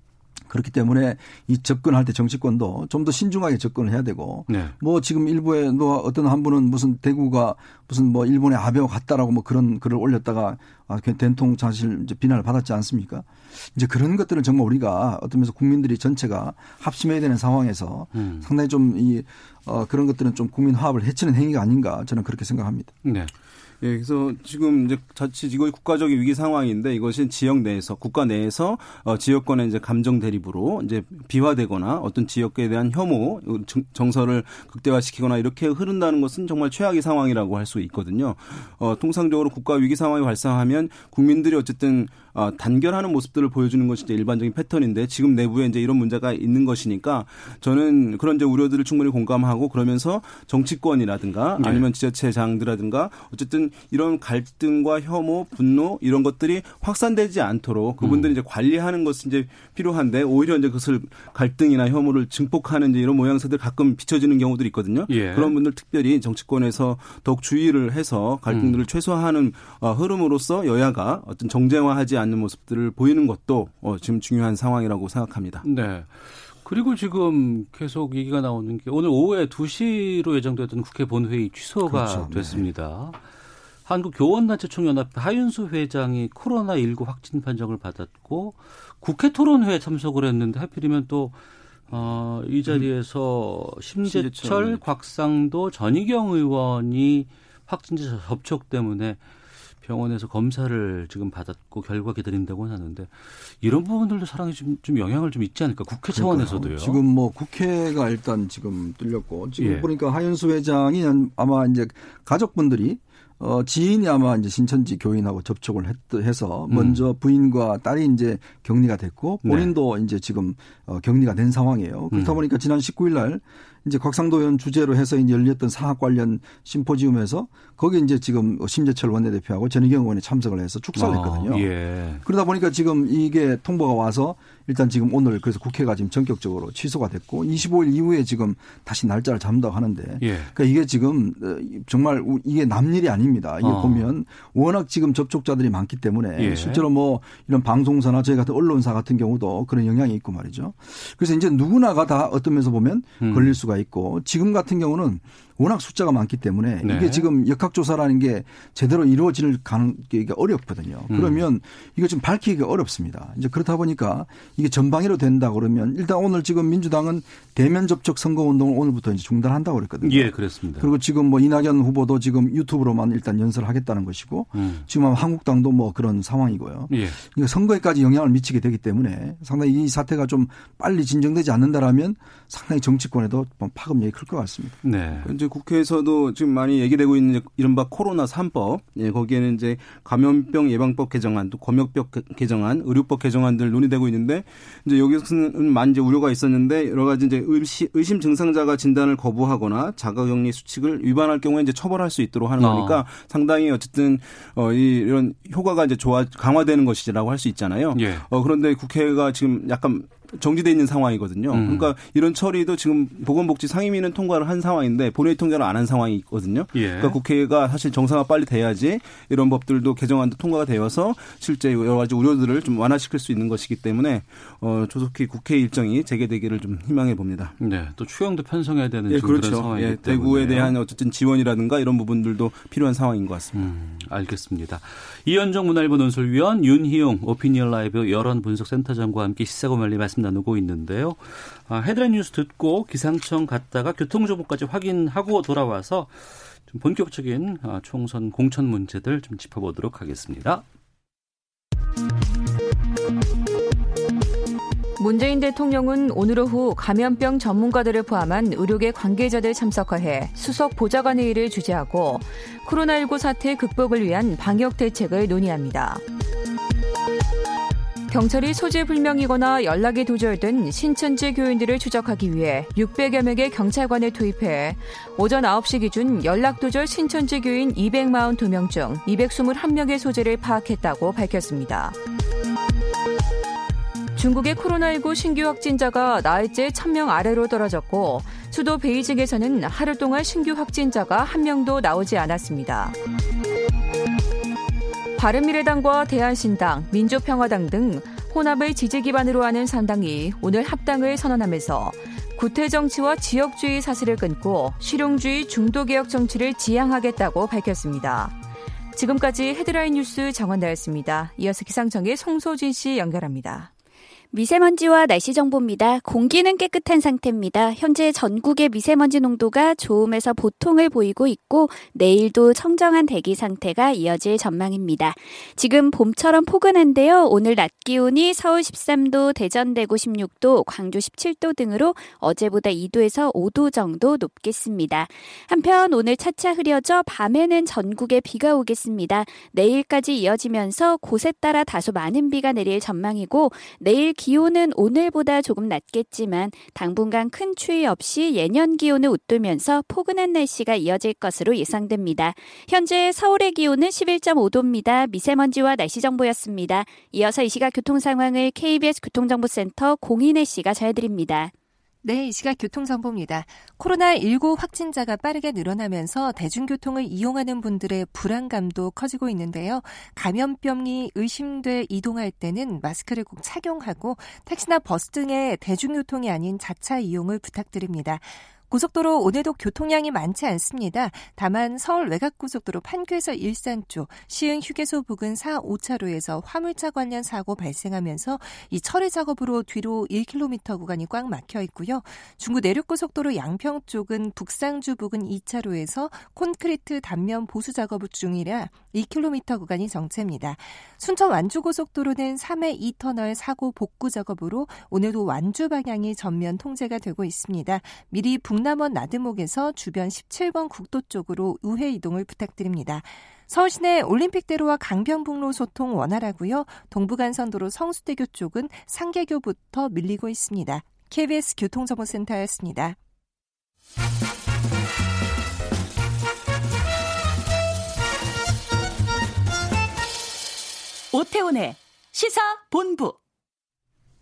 그렇기 때문에 이 접근할 때 정치권도 좀 더 신중하게 접근을 해야 되고 네. 뭐 지금 일부에 너 어떤 한 분은 무슨 대구가 무슨 뭐 일본의 아베와 같다라고 뭐 그런 글을 올렸다가 아, 된통 사실 이제 비난을 받았지 않습니까? 이제 그런 것들은 정말 우리가 어떤 면에서 국민들이 전체가 합심해야 되는 상황에서 음. 상당히 좀이 어, 그런 것들은 좀 국민 화합을 해치는 행위가 아닌가 저는 그렇게 생각합니다. 네. 예, 그래서 지금 이제 자칫 이거 국가적인 위기 상황인데 이것이 지역 내에서 국가 내에서 어, 지역권의 이제 감정 대립으로 이제 비화되거나 어떤 지역에 대한 혐오 정서를 극대화시키거나 이렇게 흐른다는 것은 정말 최악의 상황이라고 할 수 있거든요. 어, 통상적으로 국가 위기 상황이 발생하면 국민들이 어쨌든 어, 단결하는 모습들을 보여주는 것이 이제 일반적인 패턴인데 지금 내부에 이제 이런 문제가 있는 것이니까 저는 그런 이제 우려들을 충분히 공감하고 그러면서 정치권이라든가 네. 아니면 지자체장들이라든가 어쨌든 이런 갈등과 혐오, 분노 이런 것들이 확산되지 않도록 그분들이 음. 이제 관리하는 것이 이제 필요한데 오히려 이제 그것을 갈등이나 혐오를 증폭하는 이런 모양새들 가끔 비춰지는 경우들이 있거든요. 예. 그런 분들 특별히 정치권에서 더욱 주의를 해서 갈등들을 음. 최소화하는 어, 흐름으로서 여야가 어떤 정쟁화하지 않는 모습들을 보이는 것도 어, 지금 중요한 상황이라고 생각합니다. 네. 그리고 지금 계속 얘기가 나오는 게 오늘 오후에 2시로 예정되던 국회 본회의 취소가 그렇죠. 네. 됐습니다. 네. 한국교원단체 총연합회 하윤수 회장이 코로나19 확진 판정을 받았고 국회 토론회에 참석을 했는데 하필이면 또 어, 이 자리에서 음. 심재철, 심재철, 곽상도, 전희경 의원이 확진자 접촉 때문에 병원에서 검사를 지금 받았고 결과 기다린다고 하는데 이런 부분들도 사랑이 좀, 좀 영향을 좀 있지 않을까 국회 차원에서도요. 지금 뭐 국회가 일단 지금 뚫렸고 지금 예. 보니까 하윤수 회장이 아마 이제 가족분들이 어, 지인이 아마 이제 신천지 교인하고 접촉을 했, 해서 음. 먼저 부인과 딸이 이제 격리가 됐고 네. 본인도 네. 이제 지금 어, 격리가 된 상황이에요. 그렇다 음. 보니까 지난 19일 날 이제 곽상도 의원 주제로 해서 이제 열렸던 사학 관련 심포지움에서 거기 이제 지금 심재철 원내대표하고 전희경 의원이 참석을 해서 축사를 아, 했거든요. 예. 그러다 보니까 지금 이게 통보가 와서 일단 지금 오늘 그래서 국회가 지금 전격적으로 취소가 됐고 25일 이후에 지금 다시 날짜를 잡는다고 하는데 예. 그러니까 이게 지금 어, 정말 이게 남일이 아닙니다. 이게 어. 보면 워낙 지금 접촉자들이 많기 때문에 예. 실제로 뭐 이런 방송사나 저희 같은 언론사 같은 경우도 그런 영향이 있고 말이죠. 그래서 이제 누구나가 다 어떤 면에서 보면 음. 걸릴 수가 있고 지금 같은 경우는 워낙 숫자가 많기 때문에 네. 이게 지금 역학조사라는 게 제대로 이루어질 가능기가 어렵거든요. 음. 그러면 이거 좀 밝히기가 어렵습니다. 이제 그렇다 보니까 이게 전방위로 된다 그러면 일단 오늘 지금 민주당은 대면 접촉 선거 운동을 오늘부터 이제 중단한다고 그랬거든요. 예, 그렇습니다. 그리고 지금 뭐 이낙연 후보도 지금 유튜브로만 일단 연설을 하겠다는 것이고 음. 지금 한국당도 뭐 그런 상황이고요. 예. 그러니까 선거에까지 영향을 미치게 되기 때문에 상당히 이 사태가 좀 빨리 진정되지 않는다라면 상당히 정치권에도 파급력이 클 것 같습니다. 네. 이제 국회에서도 지금 많이 얘기되고 있는 이른바 코로나 3법, 예, 거기에는 이제 감염병 예방법 개정안, 또 검역법 개정안, 의료법 개정안들 논의되고 있는데 이제 여기서는 많이 이제 우려가 있었는데 여러 가지 이제 의심, 의심 증상자가 진단을 거부하거나 자가격리 수칙을 위반할 경우에 이제 처벌할 수 있도록 하는 어. 거니까 어. 상당히 어쨌든 어, 이런 효과가 이제 좋아 강화되는 것이라고 할 수 있잖아요. 예. 어, 그런데 국회가 지금 약간 정지돼 있는 상황이거든요. 음. 그러니까 이런 처리도 지금 보건복지 상임위는 통과를 한 상황인데 본회의 통과를 안 한 상황이 있거든요. 예. 그러니까 국회가 사실 정상화 빨리 돼야지 이런 법들도 개정안도 통과가 되어서 실제 여러 가지 우려들을 좀 완화시킬 수 있는 것이기 때문에 어, 조속히 국회 일정이 재개되기를 좀 희망해 봅니다. 네, 또 추경도 편성해야 되는 예, 그렇죠. 상황이기 예, 대구에 대한 어쨌든 지원이라든가 이런 부분들도 필요한 상황인 것 같습니다. 음, 알겠습니다. 이현정 문화일보 논설위원 윤희용 오피니언 라이브 여론 분석센터장과 함께 시사고말리 말씀 나누고 있는데요. 아, 헤드라인 뉴스 듣고 기상청 갔다가 교통정보까지 확인하고 돌아와서 좀 본격적인 아, 총선 공천 문제들 좀 짚어보도록 하겠습니다. 문재인 대통령은 오늘 오후 감염병 전문가들을 포함한 의료계 관계자들 참석하해 수석 보좌관회의를 주재하고 코로나19 사태 극복을 위한 방역 대책을 논의합니다. 경찰이 소재 불명이거나 연락이 두절된 신천지 교인들을 추적하기 위해 600여 명의 경찰관을 투입해 오전 9시 기준 연락 두절 신천지 교인 242명 중 221명의 소재를 파악했다고 밝혔습니다. 중국의 코로나19 신규 확진자가 나흘째 1000명 아래로 떨어졌고 수도 베이징에서는 하루 동안 신규 확진자가 한 명도 나오지 않았습니다. 바른미래당과 대한신당, 민주평화당 등 혼합을 지지 기반으로 하는 산당이 오늘 합당을 선언하면서 구태 정치와 지역주의 사슬을 끊고 실용주의 중도개혁 정치를 지향하겠다고 밝혔습니다. 지금까지 헤드라인 뉴스 정원다였습니다. 이어서 기상청의 송소진 씨 연결합니다. 미세먼지와 날씨 정보입니다. 공기는 깨끗한 상태입니다. 현재 전국의 미세먼지 농도가 좋음에서 보통을 보이고 있고 내일도 청정한 대기 상태가 이어질 전망입니다. 지금 봄처럼 포근한데요. 오늘 낮 기온이 서울 13도, 대전 대구 16도, 광주 17도 등으로 어제보다 2도에서 5도 정도 높겠습니다. 한편 오늘 차차 흐려져 밤에는 전국에 비가 오겠습니다. 내일까지 이어지면서 곳에 따라 다소 많은 비가 내릴 전망이고 내일 기온은 오늘보다 조금 낮겠지만 당분간 큰 추위 없이 예년 기온을 웃돌면서 포근한 날씨가 이어질 것으로 예상됩니다. 현재 서울의 기온은 11.5도입니다. 미세먼지와 날씨 정보였습니다. 이어서 이 시각 교통 상황을 KBS 교통정보센터 공인혜 씨가 전해드립니다. 네, 이 시각 교통정보입니다. 코로나19 확진자가 빠르게 늘어나면서 대중교통을 이용하는 분들의 불안감도 커지고 있는데요. 감염병이 의심돼 이동할 때는 마스크를 꼭 착용하고 택시나 버스 등의 대중교통이 아닌 자차 이용을 부탁드립니다. 고속도로 오늘도 교통량이 많지 않습니다. 다만 서울 외곽고속도로 판교에서 일산 쪽, 시흥 휴게소 부근 4, 5차로에서 화물차 관련 사고 발생하면서 이 처리 작업으로 뒤로 1km 구간이 꽉 막혀 있고요. 중부 내륙고속도로 양평 쪽은 북상주 부근 2차로에서 콘크리트 단면 보수 작업 중이라 2km 구간이 정체입니다. 순천 완주고속도로는 3회 2터널 사고 복구 작업으로 오늘도 완주 방향이 전면 통제가 되고 있습니다. 미리 북 동남원 나드목에서 주변 17번 국도 쪽으로 우회 이동을 부탁드립니다. 서울 시내 올림픽대로와 강변북로 소통 원활하고요. 동부간선도로 성수대교 쪽은 상계교부터 밀리고 있습니다. KBS 교통정보센터였습니다. 오태훈의 시사 본부.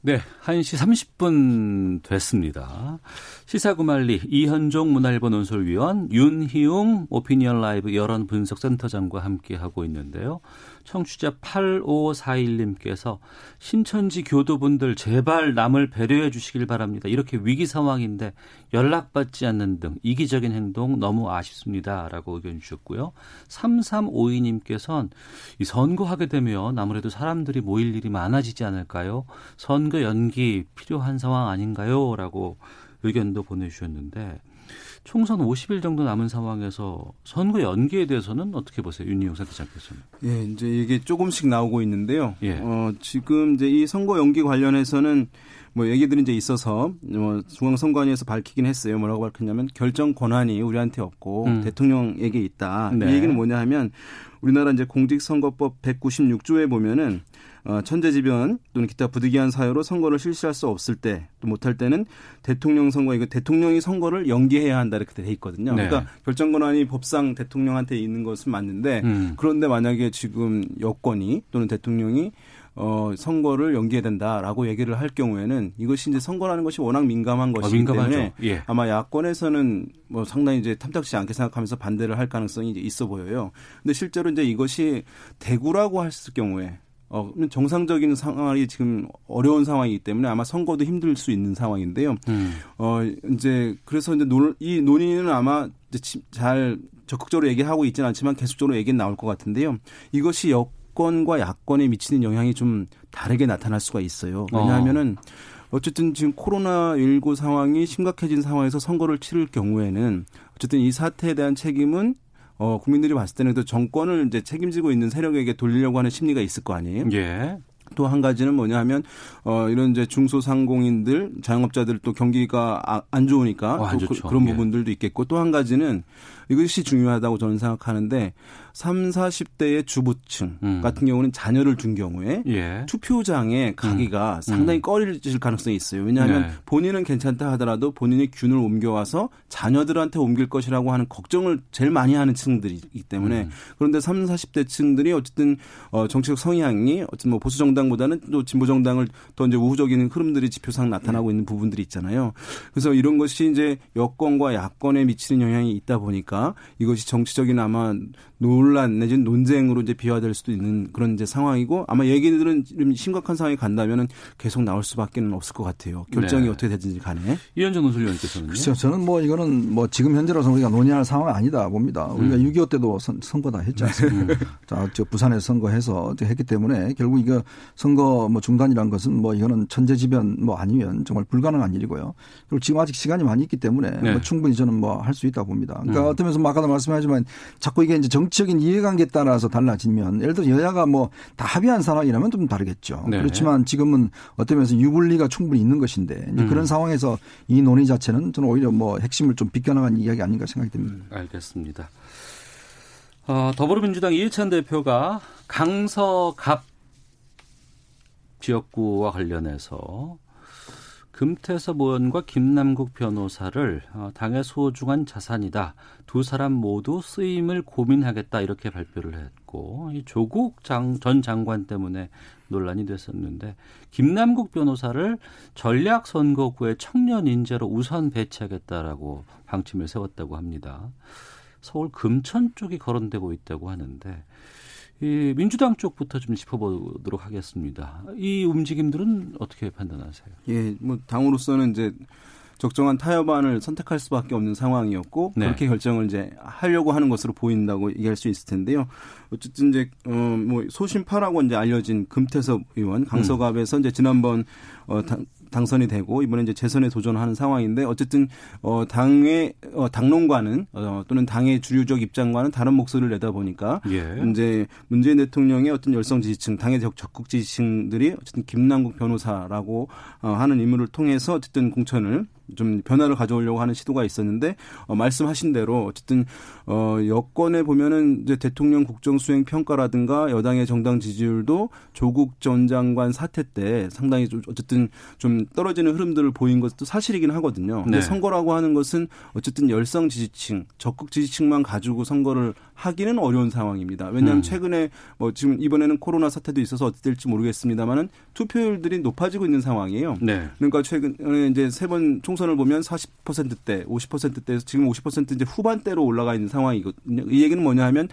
네, 1시 30분 됐습니다. 시사구말리 이현종 문화일보 논설위원 윤희웅 오피니언 라이브 여론 분석센터장과 함께 하고 있는데요. 청취자 8541님께서 신천지 교도분들 제발 남을 배려해 주시길 바랍니다. 이렇게 위기 상황인데 연락받지 않는 등 이기적인 행동 너무 아쉽습니다. 라고 의견 주셨고요. 3352님께서는 이 선거하게 되면 아무래도 사람들이 모일 일이 많아지지 않을까요? 선거 연기 필요한 상황 아닌가요? 라고 의견도 보내주셨는데 총선 50일 정도 남은 상황에서 선거 연기에 대해서는 어떻게 보세요, 윤희용 센터장께서는? 예, 이제 이게 조금씩 나오고 있는데요. 예. 어, 지금 이제 이 선거 연기 관련해서는 뭐 얘기들이 이제 있어서 뭐 중앙선관위에서 밝히긴 했어요. 뭐라고 밝혔냐면 결정 권한이 우리한테 없고 음. 대통령에게 있다. 네. 이 얘기는 뭐냐 하면 우리나라 이제 공직선거법 196조에 보면은 어, 천재지변 또는 기타 부득이한 사유로 선거를 실시할 수 없을 때 또 못할 때는 대통령 선거 이거 대통령이 선거를 연기해야 한다 이렇게 돼 있거든요. 네. 그러니까 결정 권한이 법상 대통령한테 있는 것은 맞는데 음. 그런데 만약에 지금 여권이 또는 대통령이 어, 선거를 연기해야 된다라고 얘기를 할 경우에는 이것이 이제 선거라는 것이 워낙 민감한 아, 것이기 아, 때문에 예. 아마 야권에서는 뭐 상당히 이제 탐탁지 않게 생각하면서 반대를 할 가능성이 이제 있어 보여요. 근데 실제로 이제 이것이 대구라고 했을 경우에 어, 정상적인 상황이 지금 어려운 상황이기 때문에 아마 선거도 힘들 수 있는 상황인데요. 음. 어, 이제 그래서 이제 논, 이 논의는 아마 이제 잘 적극적으로 얘기하고 있지는 않지만 계속적으로 얘기는 나올 것 같은데요. 이것이 여권과 야권에 미치는 영향이 좀 다르게 나타날 수가 있어요. 왜냐하면은 어쨌든 지금 코로나19 상황이 심각해진 상황에서 선거를 치를 경우에는 어쨌든 이 사태에 대한 책임은 어, 국민들이 봤을 때는 또 정권을 이제 책임지고 있는 세력에게 돌리려고 하는 심리가 있을 거 아니에요? 예. 또한 가지는 뭐냐 하면 어 이런 이제 중소상공인들 자영업자들 또 경기가 아, 안 좋으니까 어, 또 그, 런 예. 부분들도 있겠고 또 한 가지는 이것이 중요하다고 저는 생각하는데 3, 40대의 주부층 음. 같은 경우는 자녀를 둔 경우에 예. 투표장에 가기가 음. 상당히 음. 꺼려질 가능성이 있어요. 왜냐하면 네. 본인은 괜찮다 하더라도 본인이 균을 옮겨와서 자녀들한테 옮길 것이라고 하는 걱정을 제일 많이 하는 층들이기 때문에 음. 그런데 3, 40대 층들이 어쨌든 어 정치적 성향이 어쨌든 뭐 보수 정당보다는 또 진보 정당을 더 이제 우호적인 흐름들이 지표상 나타나고 네. 있는 부분들이 있잖아요. 그래서 이런 것이 이제 여권과 야권에 미치는 영향이 있다 보니까 이것이 정치적인 아마 논란 내지는 논쟁으로 이제 비화될 수도 있는 그런 이제 상황이고 아마 얘기들은 좀 심각한 상황이 간다면은 계속 나올 수밖에는 없을 것 같아요. 결정이 네. 어떻게 되든지 간에. 이현정 논술위원께서는 그렇죠. 저는 뭐 이거는 뭐 지금 현재로서 우리가 논의할 상황은 아니다 봅니다. 우리가 음. 6.25 때도 선, 선거 다 했지 않습니까? 음. 자, 저 부산에서 선거해서 했기 때문에 결국 이거 선거 뭐 중단이란 것은 뭐 이거는 천재지변 뭐 아니면 정말 불가능한 일이고요. 그리고 지금 아직 시간이 많이 있기 때문에 네. 뭐 충분히 저는 뭐 할 수 있다고 봅니다. 그러니까 음. 어떤 면에서 뭐 아까도 말씀하지만 자꾸 이게 이제 정 정치적인 이해관계에 따라서 달라지면 예를 들어 여야가 뭐 다 합의한 상황이라면 좀 다르겠죠. 네. 그렇지만 지금은 어떤 면에서 유불리가 충분히 있는 것인데 음. 그런 상황에서 이 논의 자체는 저는 오히려 뭐 핵심을 좀 비껴나간 이야기 아닌가 생각이 듭니다. 음, 알겠습니다. 어, 더불어민주당 이해찬 대표가 강서갑 지역구와 관련해서 금태섭 의원과 김남국 변호사를 어, 당의 소중한 자산이다. 두 사람 모두 쓰임을 고민하겠다 이렇게 발표를 했고 조국 장, 전 장관 때문에 논란이 됐었는데 김남국 변호사를 전략 선거구의 청년 인재로 우선 배치하겠다라고 방침을 세웠다고 합니다. 서울 금천 쪽이 거론되고 있다고 하는데 이 민주당 쪽부터 좀 짚어보도록 하겠습니다. 이 움직임들은 어떻게 판단하세요? 예, 뭐 당으로서는 이제 적정한 타협안을 선택할 수밖에 없는 상황이었고 네. 그렇게 결정을 이제 하려고 하는 것으로 보인다고 얘기할 수 있을 텐데요. 어쨌든 이제 어뭐 소신파라고 이제 알려진 금태섭 의원 강서갑에서 음. 이제 지난번 어 당 선이 되고 이번에 이제 재선에 도전하는 상황인데 어쨌든 어 당의 어 당론과는 어 또는 당의 주류적 입장과는 다른 목소리를 내다 보니까 예. 이제 문재인 대통령의 어떤 열성 지지층, 당의 적극 지지층들이 어쨌든 김남국 변호사라고 어 하는 인물을 통해서 어쨌든 공천을 좀 변화를 가져오려고 하는 시도가 있었는데 어, 말씀하신 대로 어쨌든 어 여권에 보면은 이제 대통령 국정 수행 평가라든가 여당의 정당 지지율도 조국 전 장관 사태 때 상당히 좀 어쨌든 좀 떨어지는 흐름들을 보인 것도 사실이긴 하거든요. 근데 네. 선거라고 하는 것은 어쨌든 열성 지지층, 적극 지지층만 가지고 선거를 하기는 어려운 상황입니다. 왜냐하면 음. 최근에 뭐 지금 이번에는 코로나 사태도 있어서 어떻게 될지 모르겠습니다만은 투표율들이 높아지고 있는 상황이에요. 네. 그러니까 최근에 이제 세 번 총선을 보면 40%대, 50%대에서 지금 50% 이제 후반대로 올라가 있는 상황 이거든요. 이 얘기는 뭐냐 하면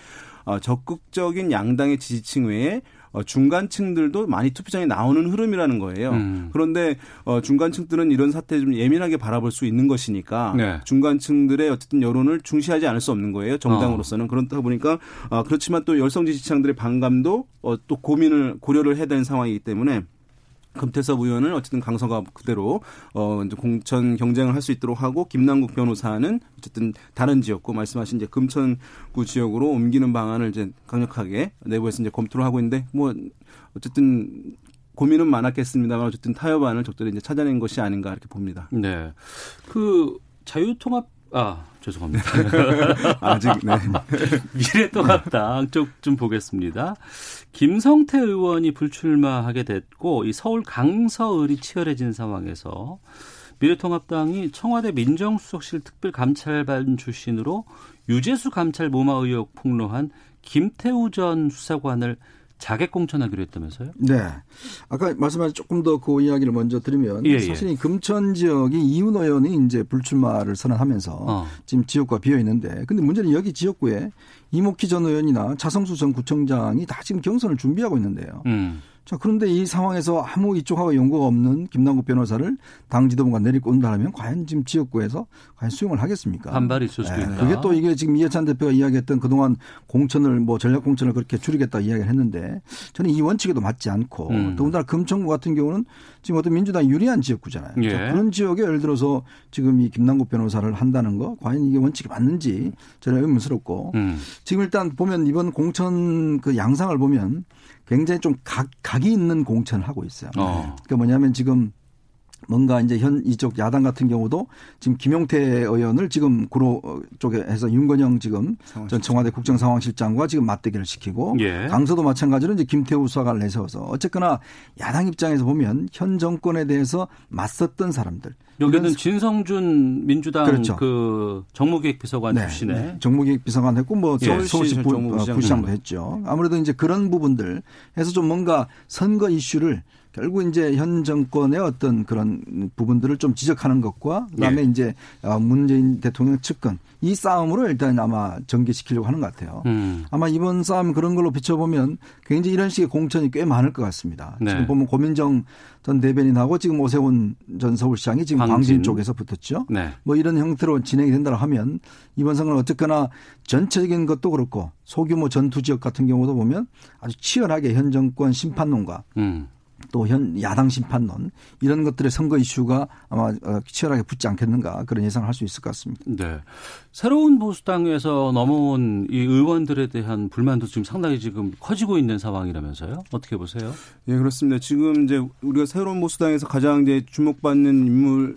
어, 적극적인 양당의 지지층 외에 어, 중간층들도 많이 투표장에 나오는 흐름이라는 거예요. 음. 그런데 어, 중간층들은 이런 사태 좀 예민하게 바라볼 수 있는 것이니까 네. 중간층들의 어쨌든 여론을 중시하지 않을 수 없는 거예요. 정당으로서는 어. 그렇다 보니까 아, 그렇지만 또 열성 지지층들의 반감도 어, 또 고민을 고려를 해야 되는 상황이기 때문에 금태섭 의원은 어쨌든 강서가 그대로 어 이제 공천 경쟁을 할 수 있도록 하고 김남국 변호사는 어쨌든 다른 지역구 말씀하신 이제 금천구 지역으로 옮기는 방안을 이제 강력하게 내부에서 이제 검토를 하고 있는데 뭐 어쨌든 고민은 많았겠습니다만 어쨌든 타협안을 적절히 이제 찾아낸 것이 아닌가 이렇게 봅니다. 네. 그 자유통합 아 죄송합니다. 아직 네. 미래통합당 쪽 좀 보겠습니다. 김성태 의원이 불출마하게 됐고 이 서울 강서을이 치열해진 상황에서 미래통합당이 청와대 민정수석실 특별감찰반 출신으로 유재수 감찰 모마 의혹 폭로한 김태우 전 수사관을 자객 공천하기로 했다면서요? 네. 아까 말씀하신 조금 더 그 이야기를 먼저 드리면 예, 예. 사실 이 금천 지역이 이훈 의원이 이제 불출마를 선언하면서 어. 지금 지역구가 비어 있는데 근데 문제는 여기 지역구에 이목희 전 의원이나 차성수 전 구청장이 다 지금 경선을 준비하고 있는데요. 음. 자, 그런데 이 상황에서 아무 이쪽하고 연고가 없는 김남국 변호사를 당 지도부가 내리고 온다면 과연 지금 지역구에서 과연 수용을 하겠습니까? 반발이 있을 수 네. 있다. 그게 또 이게 지금 이해찬 대표가 이야기했던 그동안 공천을 뭐 전략 공천을 그렇게 줄이겠다 이야기를 했는데 저는 이 원칙에도 맞지 않고 음. 더군다나 금천구 같은 경우는 지금 어떤 민주당 유리한 지역구잖아요. 예. 자, 그런 지역에 예를 들어서 지금 이 김남국 변호사를 한다는 거 과연 이게 원칙이 맞는지 저는 의문스럽고 음. 지금 일단 보면 이번 공천 그 양상을 보면 굉장히 좀 각, 각이 있는 공천을 하고 있어요. 어. 그러니까 뭐냐면 지금 뭔가 이제 현 이쪽 야당 같은 경우도 지금 김용태 의원을 지금 구로 쪽에 해서 윤건영 지금 전 청와대 국정상황실장과 지금 맞대결을 시키고 예. 강서도 마찬가지로 이제 김태우 수사관을 내세워서 어쨌거나 야당 입장에서 보면 현 정권에 대해서 맞섰던 사람들 여기는 진성준 민주당 그렇죠. 그 정무기획 비서관 네. 출신의 네. 정무기획 비서관 했고 뭐 예. 서울시 부시장도 했죠. 아무래도 이제 그런 부분들 해서 좀 뭔가 선거 이슈를 결국 이제 현 정권의 어떤 그런 부분들을 좀 지적하는 것과 그다음에 예. 이제 어, 문재인 대통령 측근 이 싸움으로 일단 아마 전개시키려고 하는 것 같아요. 음. 아마 이번 싸움 그런 걸로 비춰보면 굉장히 이런 식의 공천이 꽤 많을 것 같습니다. 네. 지금 보면 고민정 전 대변인하고 지금 오세훈 전 서울시장이 지금 광진, 광진 쪽에서 붙었죠. 네. 뭐 이런 형태로 진행이 된다 하면 이번 선거는 어쨌거나 전체적인 것도 그렇고 소규모 전투 지역 같은 경우도 보면 아주 치열하게 현 정권 심판론과 음. 또 현 야당 심판론 이런 것들의 선거 이슈가 아마 어, 치열하게 붙지 않겠는가 그런 예상을 할 수 있을 것 같습니다. 네. 새로운 보수당에서 넘어온 이 의원들에 대한 불만도 지금 상당히 지금 커지고 있는 상황이라면서요? 어떻게 보세요? 예, 그렇습니다. 지금 이제 우리가 새로운 보수당에서 가장 이제 주목받는 인물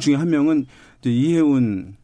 중에 한 명은 이제 이해운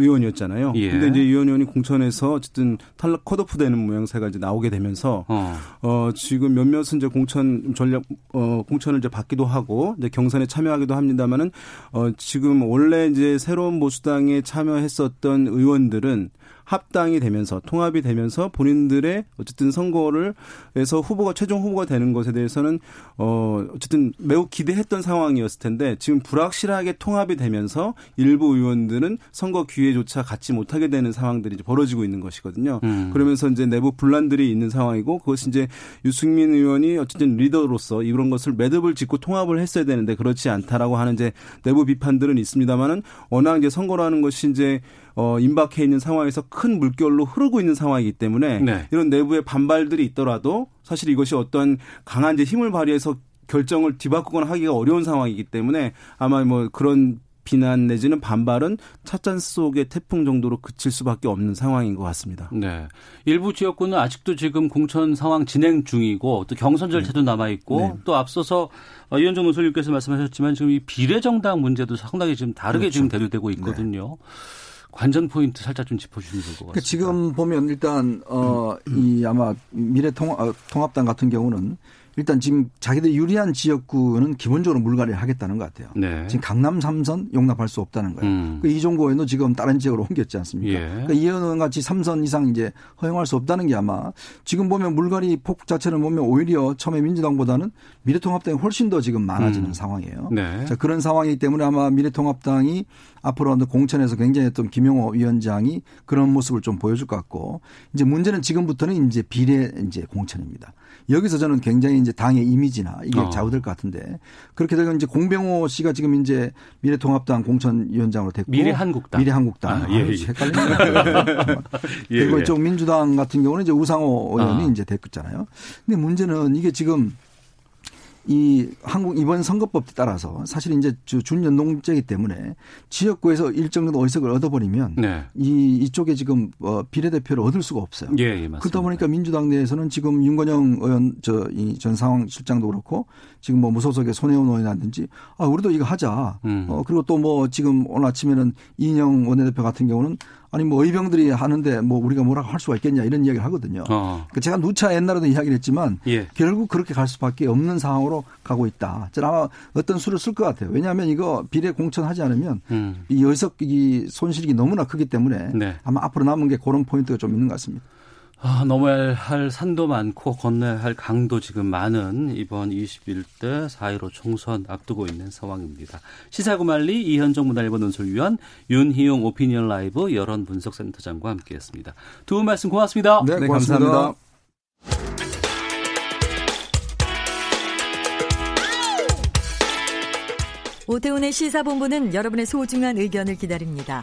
의원이었잖아요. 예. 근데 이제 이원 의원이 공천에서 어쨌든 탈락 컷오프 되는 모양새가 이제 나오게 되면서 어, 어 지금 몇몇은 이제 공천 전략 어 공천을 이제 받기도 하고 이제 경선에 참여하기도 합니다만은 어 지금 원래 이제 새로운 보수당에 참여했었던 의원들은 합당이 되면서 통합이 되면서 본인들의 어쨌든 선거를 해서 후보가 최종 후보가 되는 것에 대해서는 어 어쨌든 매우 기대했던 상황이었을 텐데 지금 불확실하게 통합이 되면서 일부 의원들은 선거 기회 조차 갖지 못하게 되는 상황들이 이제 벌어지고 있는 것이거든요. 음. 그러면서 이제 내부 분란들이 있는 상황이고 그것이 이제 유승민 의원이 어쨌든 리더로서 이런 것을 매듭을 짓고 통합을 했어야 되는데 그렇지 않다라고 하는 이제 내부 비판들은 있습니다만은 워낙 이제 선거라는 것이 이제 어, 임박해 있는 상황에서 큰 물결로 흐르고 있는 상황이기 때문에 네. 이런 내부의 반발들이 있더라도 사실 이것이 어떤 강한 이제 힘을 발휘해서 결정을 뒤바꾸거나 하기가 어려운 상황이기 때문에 아마 뭐 그런 비난 내지는 반발은 찻잔 속의 태풍 정도로 그칠 수밖에 없는 상황인 것 같습니다. 네. 일부 지역구는 아직도 지금 공천 상황 진행 중이고 또 경선 절차도 네. 남아 있고 네. 또 앞서서 이현정 논설님께서 말씀하셨지만 지금 이 비례정당 문제도 상당히 지금 다르게 그렇죠. 지금 대두되고 있거든요. 네. 관전 포인트 살짝 좀 짚어주시면 좋을 것 그러니까 같습니다. 지금 보면 일단 어 이 아마 미래 통합당 같은 경우는 일단 지금 자기들 유리한 지역구는 기본적으로 물갈이를 하겠다는 것 같아요. 네. 지금 강남 3선 용납할 수 없다는 거예요. 음. 그 이종고 의원도 지금 다른 지역으로 옮겼지 않습니까? 예. 그러니까 이 의원 같이 3선 이상 이제 허용할 수 없다는 게 아마 지금 보면 물갈이 폭 자체를 보면 오히려 처음에 민주당보다는 미래통합당이 훨씬 더 지금 많아지는 음. 상황이에요. 네. 자, 그런 상황이기 때문에 아마 미래통합당이 앞으로 공천에서 굉장히 했던 김용호 위원장이 그런 모습을 좀 보여줄 것 같고 이제 문제는 지금부터는 이제 비례 이제 공천입니다. 여기서 저는 굉장히 이제 당의 이미지나 이게 어. 좌우될 것 같은데 그렇게 되면 이제 공병호 씨가 지금 이제 미래통합당 공천위원장으로 됐고 미래한국당 미래한국당 아, 예, 예. 헷갈리네요. 예, 그리고 예. 이쪽 민주당 같은 경우는 이제 우상호 의원이 아. 이제 됐잖아요. 근데 문제는 이게 지금 이 한국 이번 선거법 에 따라서 사실 이제 준연동제이기 때문에 지역구에서 일정 정도 의석을 얻어버리면 네. 이 이쪽에 지금 어 비례대표를 얻을 수가 없어요. 예, 예 그러다 보니까 민주당 내에서는 지금 윤건영 의원 저 이 전 상황 실장도 그렇고 지금 뭐 무소속의 손혜원 의원이라든지 아 우리도 이거 하자. 음. 어 그리고 또 뭐 지금 오늘 아침에는 이인영 원내대표 같은 경우는 아니 뭐 의병들이 하는데 뭐 우리가 뭐라고 할 수가 있겠냐 이런 이야기를 하거든요. 어. 그러니까 제가 누차 옛날에도 이야기를 했지만 예. 결국 그렇게 갈 수밖에 없는 상황으로 가고 있다. 저는 아마 어떤 수를 쓸 것 같아요. 왜냐하면 이거 비례 공천하지 않으면 음. 이 여석 이 손실이 너무나 크기 때문에 네. 아마 앞으로 남은 게 그런 포인트가 좀 있는 것 같습니다. 아, 넘어야 할 산도 많고 건너야 할 강도 지금 많은 이번 21대 4.15 총선 앞두고 있는 상황입니다. 시사구말리 이현정 문화일보 논설위원 윤희용 오피니언 라이브 여론 분석센터장과 함께했습니다. 두 분 말씀 고맙습니다. 네, 네 고맙습니다. 감사합니다. 오태훈의 시사본부는 여러분의 소중한 의견을 기다립니다.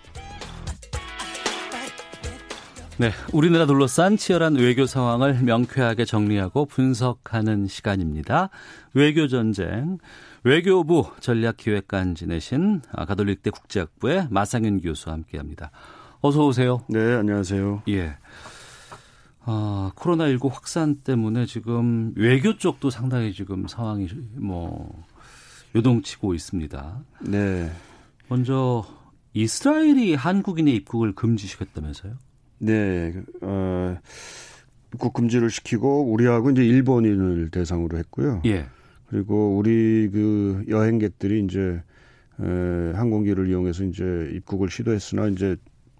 네, 우리나라 둘러싼 치열한 외교 상황을 명쾌하게 정리하고 분석하는 시간입니다. 외교 전쟁. 외교부 전략기획관 지내신 가톨릭대 국제학부의 마상현 교수와 함께합니다. 어서 오세요. 네, 안녕하세요. 예. 아, 코로나19 확산 때문에 지금 외교 쪽도 상당히 지금 상황이 뭐 요동치고 있습니다. 네. 먼저 이스라엘이 한국인의 입국을 금지시켰다면서요? 네, 어, 입국 금지를 시키고 우리하고 이제 일본인을 대상으로 했고요. 예. 그리고 우리 그 여행객들이 이제 에, 항공기를 이용해서 이제 입국을 시도했으나 이제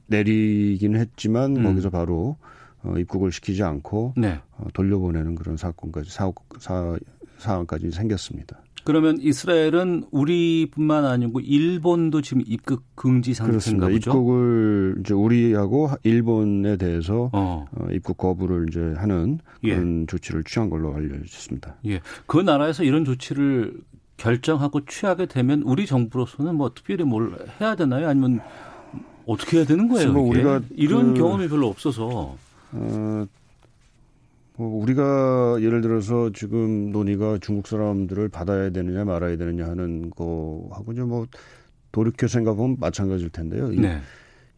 내리긴 했지만 음. 거기서 바로 어, 입국을 시키지 않고 네. 어, 돌려보내는 그런 사건까지 사, 사, 상황까지 생겼습니다. 그러면 이스라엘은 우리뿐만 아니고 일본도 지금 입국 금지 상태인가 보죠? 입국을 이제 우리하고 일본에 대해서 어. 어 입국 거부를 이제 하는 예. 그런 예. 조치를 취한 걸로 알려졌습니다. 예. 그 나라에서 이런 조치를 결정하고 취하게 되면 우리 정부로서는 뭐 특별히 뭘 해야 되나요? 아니면 어떻게 해야 되는 거예요? 뭐 우리가 이런 그, 경험이 별로 없어서. 어, 뭐 우리가 예를 들어서 지금 논의가 중국 사람들을 받아야 되느냐 말아야 되느냐 하는 거하고 이제 뭐 돌이켜 생각하면 마찬가지일 텐데요. 네.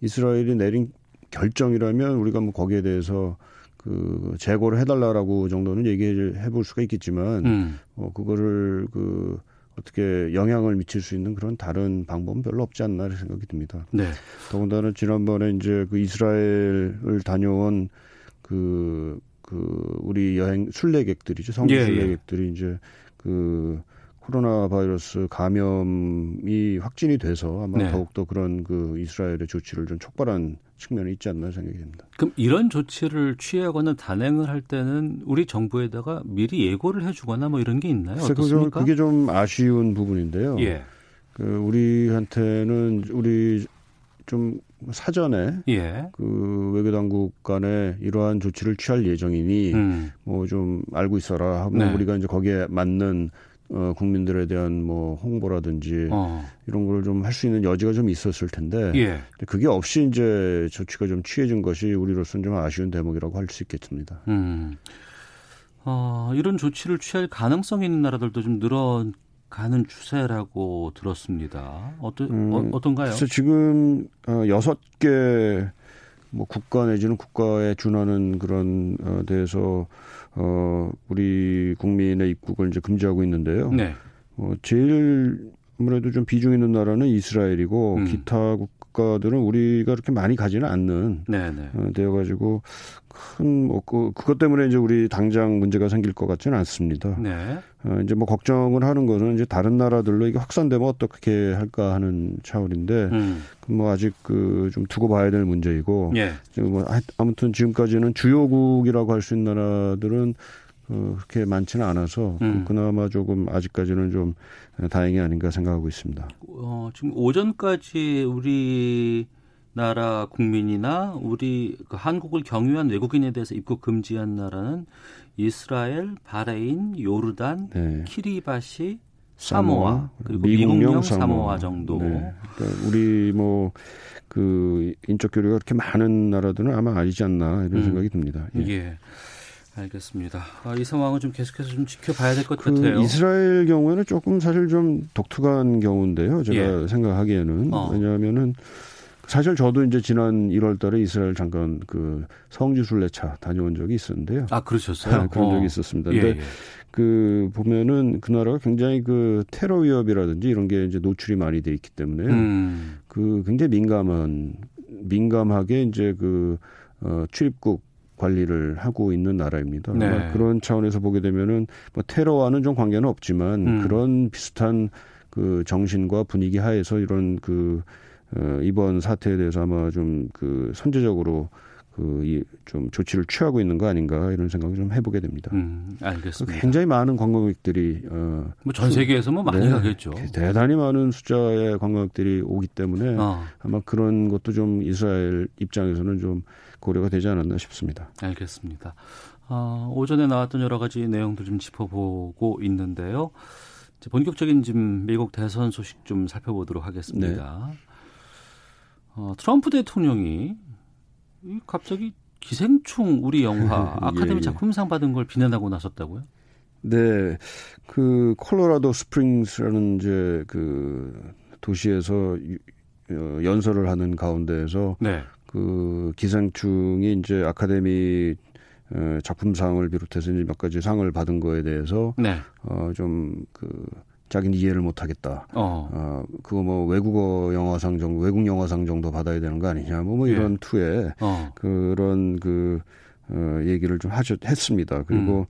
이스라엘이 내린 결정이라면 우리가 뭐 거기에 대해서 그 재고를 해달라라고 정도는 얘기해 볼 수가 있겠지만 음. 어 그거를 그 어떻게 영향을 미칠 수 있는 그런 다른 방법은 별로 없지 않나 생각이 듭니다. 네. 더군다나 지난번에 이제 그 이스라엘을 다녀온 그 그 우리 여행 순례객들이죠 성지 예, 예, 순례객들이 이제 그 코로나 바이러스 감염이 확진이 돼서 아마 네. 더욱더 그런 그 이스라엘의 조치를 좀 촉발한 측면이 있지 않나 생각이 됩니다. 그럼 이런 조치를 취하거나 단행을 할 때는 우리 정부에다가 미리 예고를 해주거나 뭐 이런 게 있나요? 어떻습니까? 그게 좀 아쉬운 부분인데요. 예. 그 우리한테는 우리 좀 사전에 예. 그 외교 당국 간에 이러한 조치를 취할 예정이니 음. 뭐좀 알고 있어라 하고 네. 우리가 이제 거기에 맞는 어, 국민들에 대한 뭐 홍보라든지 어. 이런 걸 좀 할 수 있는 여지가 좀 있었을 텐데 예. 그게 없이 이제 조치가 좀 취해진 것이 우리로서는 좀 아쉬운 대목이라고 할 수 있겠습니다. 음. 어, 이런 조치를 취할 가능성 있는 나라들도 좀 늘어 가는 추세라고 들었습니다. 어떠, 음, 어, 어떤가요? 그래서 지금 어, 여섯 개 뭐 국가 내지는 국가에 준하는 그런 어, 데에서 어, 우리 국민의 입국을 이제 금지하고 있는데요. 네. 어, 제일 아무래도 좀 비중 있는 나라는 이스라엘이고 음. 기타 국가들은 우리가 그렇게 많이 가지는 않는 네네. 네. 어, 되어가지고 큰뭐 그, 그것 때문에 이제 우리 당장 문제가 생길 것 같지는 않습니다. 네. 어, 이제 뭐 걱정을 하는 거는 이제 다른 나라들로 이게 확산되면 어떻게 할까 하는 차원인데 음. 뭐 아직 그 좀 두고 봐야 될 문제이고 예. 뭐 아무튼 지금까지는 주요국이라고 할 수 있는 나라들은 어, 그렇게 많지는 않아서 음. 그나마 조금 아직까지는 좀 다행이 아닌가 생각하고 있습니다. 어, 지금 오전까지 우리 나라 국민이나 우리 그 한국을 경유한 외국인에 대해서 입국 금지한 나라는 이스라엘, 바레인, 요르단, 네. 키리바시, 사모아, 그리고 미국령, 사모아, 사모아 정도. 네. 그러니까 우리 뭐 그 인적 교류가 그렇게 많은 나라들은 아마 아니지 않나 이런 음. 생각이 듭니다. 예. 예. 알겠습니다. 아, 이 상황은 좀 계속해서 좀 지켜봐야 될것 그 같아요. 이스라엘 경우에는 조금 사실 좀 독특한 경우인데요. 제가 예. 생각하기에는 어. 왜냐하면은 사실 저도 이제 지난 1월 달에 이스라엘 잠깐 그 성지 순례차 다녀온 적이 있었는데요. 아, 그러셨어요? 네, 그런 어. 적이 있었습니다. 근데 예, 예. 그 보면은 그 나라가 굉장히 그 테러 위협이라든지 이런 게 이제 노출이 많이 돼 있기 때문에 음. 그 굉장히 민감한 민감하게 이제 그 어, 출입국 관리를 하고 있는 나라입니다. 네. 그런 차원에서 보게 되면은 뭐 테러와는 좀 관계는 없지만 음. 그런 비슷한 그 정신과 분위기 하에서 이런 그 어, 이번 사태에 대해서 아마 좀 그 선제적으로 그좀 조치를 취하고 있는 거 아닌가 이런 생각을 좀 해보게 됩니다. 음, 알겠습니다. 굉장히 많은 관광객들이 어, 뭐전 세계에서 뭐 많이 네, 가겠죠. 대단히 많은 숫자의 관광객들이 오기 때문에 어. 아마 그런 것도 좀 이스라엘 입장에서는 좀 고려가 되지 않았나 싶습니다. 알겠습니다. 어, 오전에 나왔던 여러 가지 내용들 좀 짚어보고 있는데요. 본격적인 지금 미국 대선 소식 좀 살펴보도록 하겠습니다. 네. 어, 트럼프 대통령이 갑자기 기생충 우리 영화 예, 아카데미 예. 작품상 받은 걸 비난하고 나섰다고요? 네, 그 콜로라도 스프링스라는 이제 그 도시에서 어, 연설을 하는 가운데에서 네. 그 기생충이 이제 아카데미 어, 작품상을 비롯해서 이제 몇 가지 상을 받은 거에 대해서 네. 어좀그 자기는 이해를 못하겠다. 어. 어. 그거 뭐 외국어 영화상 정도, 외국 영화상 정도 받아야 되는 거 아니냐. 뭐, 뭐 이런 예. 투에 어. 그런 그 어, 얘기를 좀 하셨 했습니다. 그리고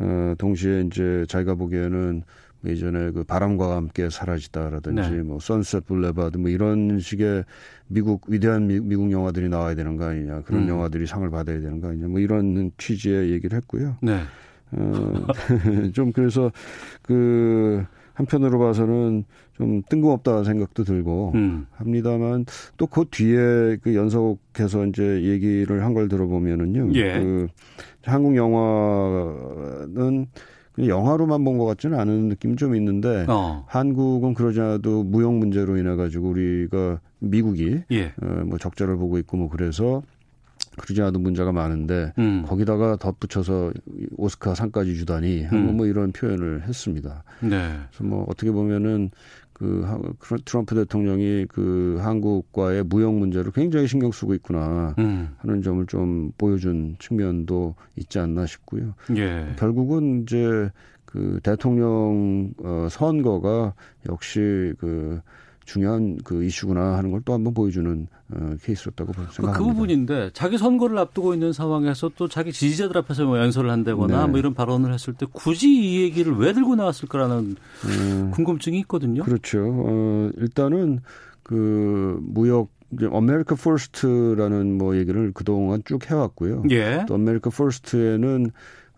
음. 어, 동시에 이제 자기가 보기에는 뭐 예전에 그 바람과 함께 사라지다라든지 네. 뭐 선셋 블레바드 뭐 이런 식의 미국 위대한 미, 국 영화들이 나와야 되는 거 아니냐 그런 음. 영화들이 상을 받아야 되는 거 아니냐 뭐 이런 취지의 얘기를 했고요. 네. 어, 좀 그래서 그 한편으로 봐서는 좀 뜬금없다 생각도 들고 음. 합니다만 또 그 뒤에 그 연속해서 이제 얘기를 한 걸 들어보면은요. 예. 그 한국 영화는 영화로만 본 것 같지는 않은 느낌이 좀 있는데 어. 한국은 그러지 않아도 무역 문제로 인해 가지고 우리가 미국이 예. 어, 뭐 적자를 보고 있고 뭐 그래서 그러지 않아도 문제가 많은데 음. 거기다가 덧붙여서 오스카 상까지 주다니 음. 뭐 이런 표현을 했습니다. 네. 그래서 뭐 어떻게 보면은 그 트럼프 대통령이 그 한국과의 무역 문제를 굉장히 신경 쓰고 있구나 음. 하는 점을 좀 보여준 측면도 있지 않나 싶고요. 예. 결국은 이제 그 대통령 어 선거가 역시 그 중요한 그 이슈구나 하는 걸 또 한번 보여주는 어, 케이스였다고 그 생각합니다. 그 부분인데 자기 선거를 앞두고 있는 상황에서 또 자기 지지자들 앞에서 뭐 연설을 한다거나 네. 뭐 이런 발언을 했을 때 굳이 이 얘기를 왜 들고 나왔을까라는 음, 궁금증이 있거든요. 그렇죠. 어, 일단은 그 무역 이제 America First라는 뭐 얘기를 그동안 쭉 해왔고요. 예. 또 America First에는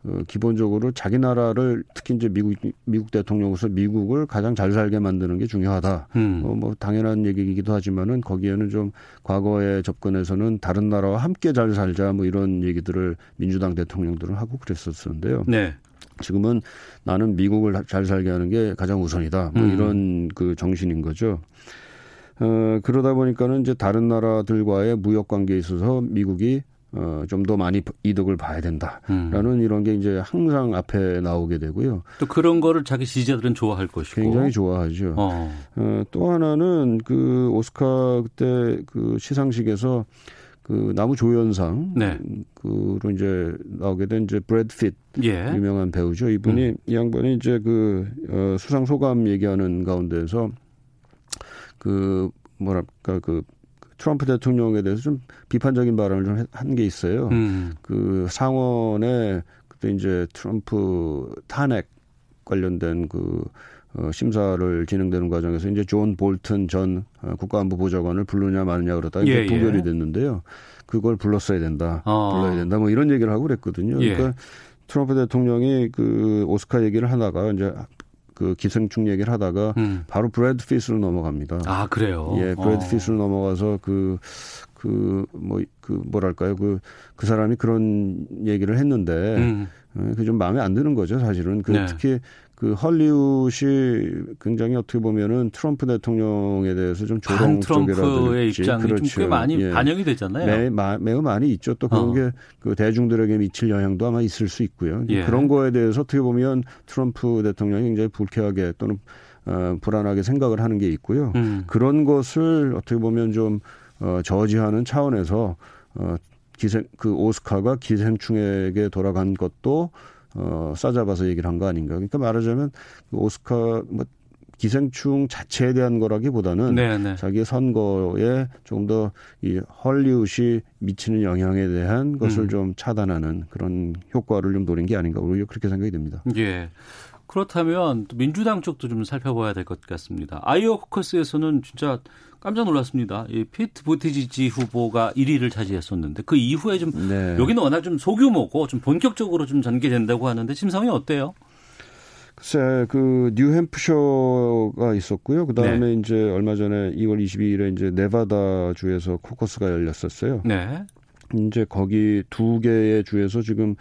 어, 기본적으로 자기 나라를 특히 이제 미국 미국 대통령으로서 미국을 가장 잘 살게 만드는 게 중요하다. 음. 어, 뭐 당연한 얘기이기도 하지만은 거기에는 좀 과거에 접근해서는 다른 나라와 함께 잘 살자 뭐 이런 얘기들을 민주당 대통령들은 하고 그랬었는데요. 네. 지금은 나는 미국을 잘 살게 하는 게 가장 우선이다. 뭐 음. 이런 그 정신인 거죠. 어, 그러다 보니까는 이제 다른 나라들과의 무역 관계에 있어서 미국이 어, 좀 더 많이 이득을 봐야 된다라는 음. 이런 게 이제 항상 앞에 나오게 되고요. 또 그런 거를 자기 지지자들은 좋아할 것이고. 굉장히 좋아하죠. 어. 어, 또 하나는 그 오스카 그때 그 시상식에서 그 나무 조연상 네. 그로 이제 나오게 된 이제 브래드 핏 예. 유명한 배우죠. 이분이 음. 이 양반이 이제 그 어, 수상 소감 얘기하는 가운데서 그 뭐랄까 그 트럼프 대통령에 대해서 좀 비판적인 발언을 좀 한 게 있어요. 음. 그 상원에 그때 이제 트럼프 탄핵 관련된 그 어, 심사를 진행되는 과정에서 이제 존 볼튼 전 어, 국가안보 보좌관을 부르냐 마느냐 그러다 이제 예, 부결이 예. 됐는데요. 그걸 불렀어야 된다. 어. 불러야 된다. 뭐 이런 얘기를 하고 그랬거든요. 예. 그러니까 트럼프 대통령이 그 오스카 얘기를 하다가 이제 그 기생충 얘기를 하다가 음. 바로 브래드 피트로 넘어갑니다. 아 그래요? 예, 브래드 어. 피트로 넘어가서 그 그 뭐그 그 뭐랄까요 그그 그 사람이 그런 얘기를 했는데 음. 어, 그좀 마음에 안 드는 거죠 사실은 그 네. 특히 그 헐리우드이 굉장히 어떻게 보면은 트럼프 대통령에 대해서 좀 조롱 쪽이라든지 입장이 그렇죠. 좀꽤 많이 예. 반영이 되잖아요. 매, 마, 매우 많이 있죠. 또 그런 어. 게그 대중들에게 미칠 영향도 아마 있을 수 있고요. 예. 그런 거에 대해서 어떻게 보면 트럼프 대통령이 굉장히 불쾌하게 또는 어, 불안하게 생각을 하는 게 있고요. 음. 그런 것을 어떻게 보면 좀 어, 저지하는 차원에서 어, 기생 그 오스카가 기생충에게 돌아간 것도 어, 싸잡아서 얘기를 한 거 아닌가. 그러니까 말하자면 그 오스카 뭐 기생충 자체에 대한 거라기보다는 네네. 네. 자기의 선거에 조금 더 이 헐리우드이 미치는 영향에 대한 것을 음. 좀 차단하는 그런 효과를 좀 노린 게 아닌가 오히려 그렇게 생각이 됩니다. 예. 그렇다면 민주당 쪽도 좀 살펴봐야 될 것 같습니다. 아이오 코커스에서는 진짜 깜짝 놀랐습니다. 이 피트 보티지지 후보가 1위를 차지했었는데 그 이후에 좀 네. 여기는 워낙 좀 소규모고 좀 본격적으로 좀 전개된다고 하는데 심상이 어때요? 글쎄 그 뉴햄프셔가 있었고요. 그 다음에 네. 이제 얼마 전에 2월 22일에 이제 네바다 주에서 코커스가 열렸었어요. 네. 이제 거기 두 개의 주에서 지금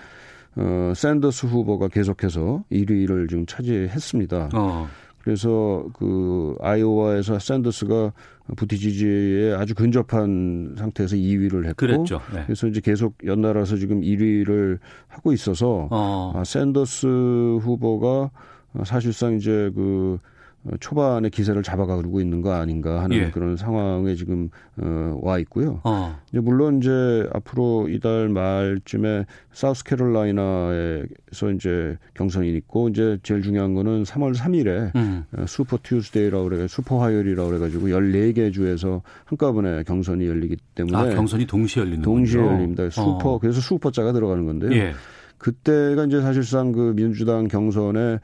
어 샌더스 후보가 계속해서 1위를 지금 차지했습니다. 어. 그래서 그 아이오와에서 샌더스가 부티지지에 아주 근접한 상태에서 2위를 했고. 네. 그래서 이제 계속 연달아서 지금 1위를 하고 있어서 어. 아, 샌더스 후보가 사실상 이제 그 어, 초반에 기세를 잡아가고 있는 거 아닌가 하는 예. 그런 상황에 지금 어, 와 있고요. 어. 이제 물론 이제 앞으로 이달 말쯤에 사우스캐롤라이나에서 이제 경선이 있고 이제 제일 중요한 거는 3월 3일에 음. 어, Super Tuesday라고 그래 슈퍼 화요일이라고 그래 가지고 14개 주에서 한꺼번에 경선이 열리기 때문에 아, 경선이 동시에 열리는 동시에 열립니다. 슈퍼 어. 그래서 슈퍼자가 들어가는 건데요. 예. 그때가 이제 사실상 그 민주당 경선에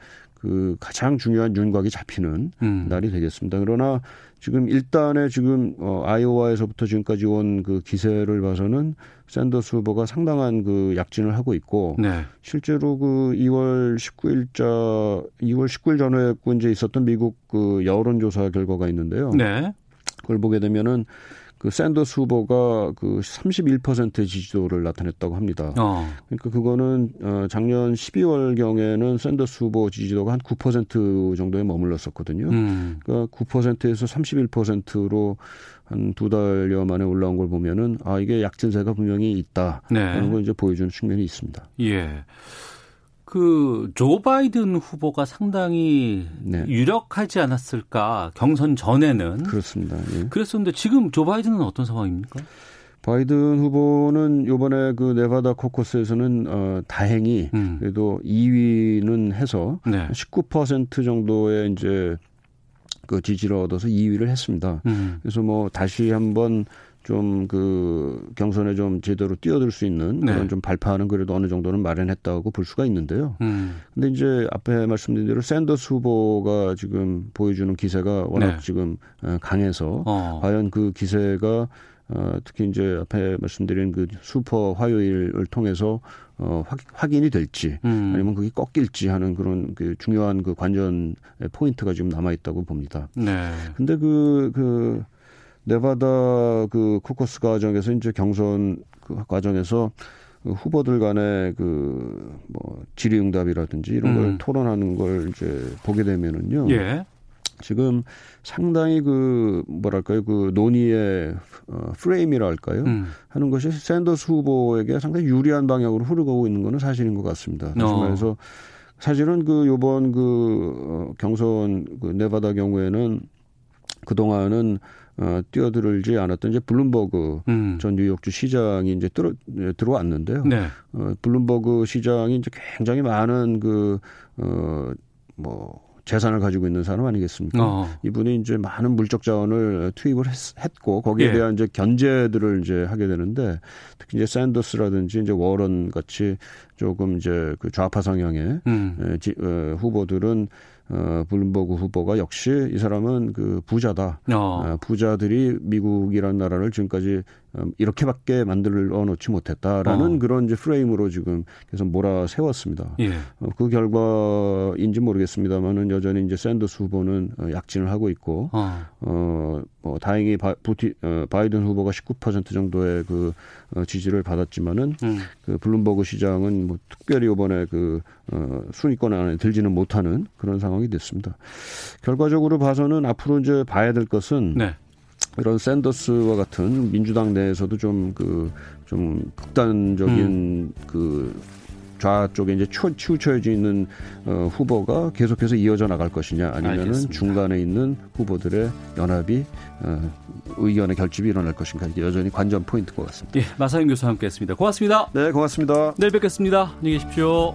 그 가장 중요한 윤곽이 잡히는 음. 날이 되겠습니다. 그러나 지금 일단에 지금 어 아이오와에서부터 지금까지 온 그 기세를 봐서는 샌더스 후보가 상당한 그 약진을 하고 있고 네. 실제로 그 2월 19일자 2월 19일 전후에 이제 있었던 미국 그 여론조사 결과가 있는데요. 네. 그걸 보게 되면은 그 샌더스 후보가 그 31%의 지지도를 나타냈다고 합니다. 어. 그러니까 그거는 어 작년 12월 경에는 샌더스 후보 지지도가 한 9% 정도에 머물렀었거든요. 음. 그러니까 9%에서 31%로 한 두 달여 만에 올라온 걸 보면은 아 이게 약진세가 분명히 있다. 네. 그런 걸 이제 보여주는 측면이 있습니다. 예. 그 조 바이든 후보가 상당히 네. 유력하지 않았을까 경선 전에는 그렇습니다. 예. 그랬었는데 지금 조 바이든은 어떤 상황입니까? 바이든 후보는 요번에 그 네바다 코커스에서는 어 다행히 음. 그래도 2위는 해서 네. 19% 정도의 이제 그 지지를 얻어서 2위를 했습니다. 음. 그래서 뭐 다시 한번 좀 그 경선에 좀 제대로 뛰어들 수 있는 네. 그런 좀 발판은 그래도 어느 정도는 마련했다고 볼 수가 있는데요. 음. 근데 이제 앞에 말씀드린 대로 샌더스 후보가 지금 보여주는 기세가 워낙 네. 지금 어, 강해서 어. 과연 그 기세가 어, 특히 이제 앞에 말씀드린 그 슈퍼 화요일을 통해서 어, 확, 확인이 될지 음. 아니면 그게 꺾일지 하는 그런 그 중요한 그 관전 포인트가 지금 남아 있다고 봅니다. 네. 근데 그, 그, 네바다 그 코커스 과정에서 이제 경선 그 과정에서 그 후보들 간의 그 뭐 질의응답이라든지 이런 걸 음. 토론하는 걸 이제 보게 되면은요. 예. 지금 상당히 그 뭐랄까요 그 논의의 어, 프레임이라 할까요 음. 하는 것이 샌더스 후보에게 상당히 유리한 방향으로 흐르고 있는 것은 사실인 것 같습니다. 다시 어. 말해서 사실은 그 요번 그 어, 경선 그 네바다 경우에는 그 동안은 어, 뛰어들지 않았던 이제 블룸버그 음. 전 뉴욕주 시장이 이제 들어, 예, 들어왔는데요. 네. 어, 블룸버그 시장이 이제 굉장히 많은 그, 어, 뭐, 재산을 가지고 있는 사람 아니겠습니까? 어. 이분이 이제 많은 물적 자원을 투입을 했, 고 거기에 예. 대한 이제 견제들을 이제 하게 되는데 특히 이제 샌더스라든지 이제 워런 같이 조금 이제 그 좌파 성향의 음. 에, 지, 어, 후보들은 어, 블룸버그 후보가 역시 이 사람은 그 부자다. 어. 어, 부자들이 미국이라는 나라를 지금까지 음, 이렇게밖에 만들어 놓지 못했다라는 어. 그런 이제 프레임으로 지금 계속 몰아 세웠습니다. 예. 어, 그 결과인지 모르겠습니다만은 여전히 이제 샌더스 후보는 어, 약진을 하고 있고 어, 어 뭐 다행히 바, 부티, 어, 바이든 후보가 19% 정도의 그 어, 지지를 받았지만은 음. 그 블룸버그 시장은 뭐 특별히 이번에 그 어, 순위권 안에 들지는 못하는 그런 상황이 됐습니다. 결과적으로 봐서는 앞으로 이제 봐야 될 것은 네. 이런 샌더스와 같은 민주당 내에서도 좀 그, 좀 극단적인 음. 그 좌쪽에 이제 치우쳐져 있는 어, 후보가 계속해서 이어져 나갈 것이냐 아니면은 알겠습니다. 중간에 있는 후보들의 연합이 어, 의견의 결집이 일어날 것인가 이게 여전히 관전 포인트인 것 같습니다. 예, 마사영 교수와 함께했습니다. 고맙습니다. 네, 고맙습니다. 내일 뵙겠습니다. 안녕히 계십시오.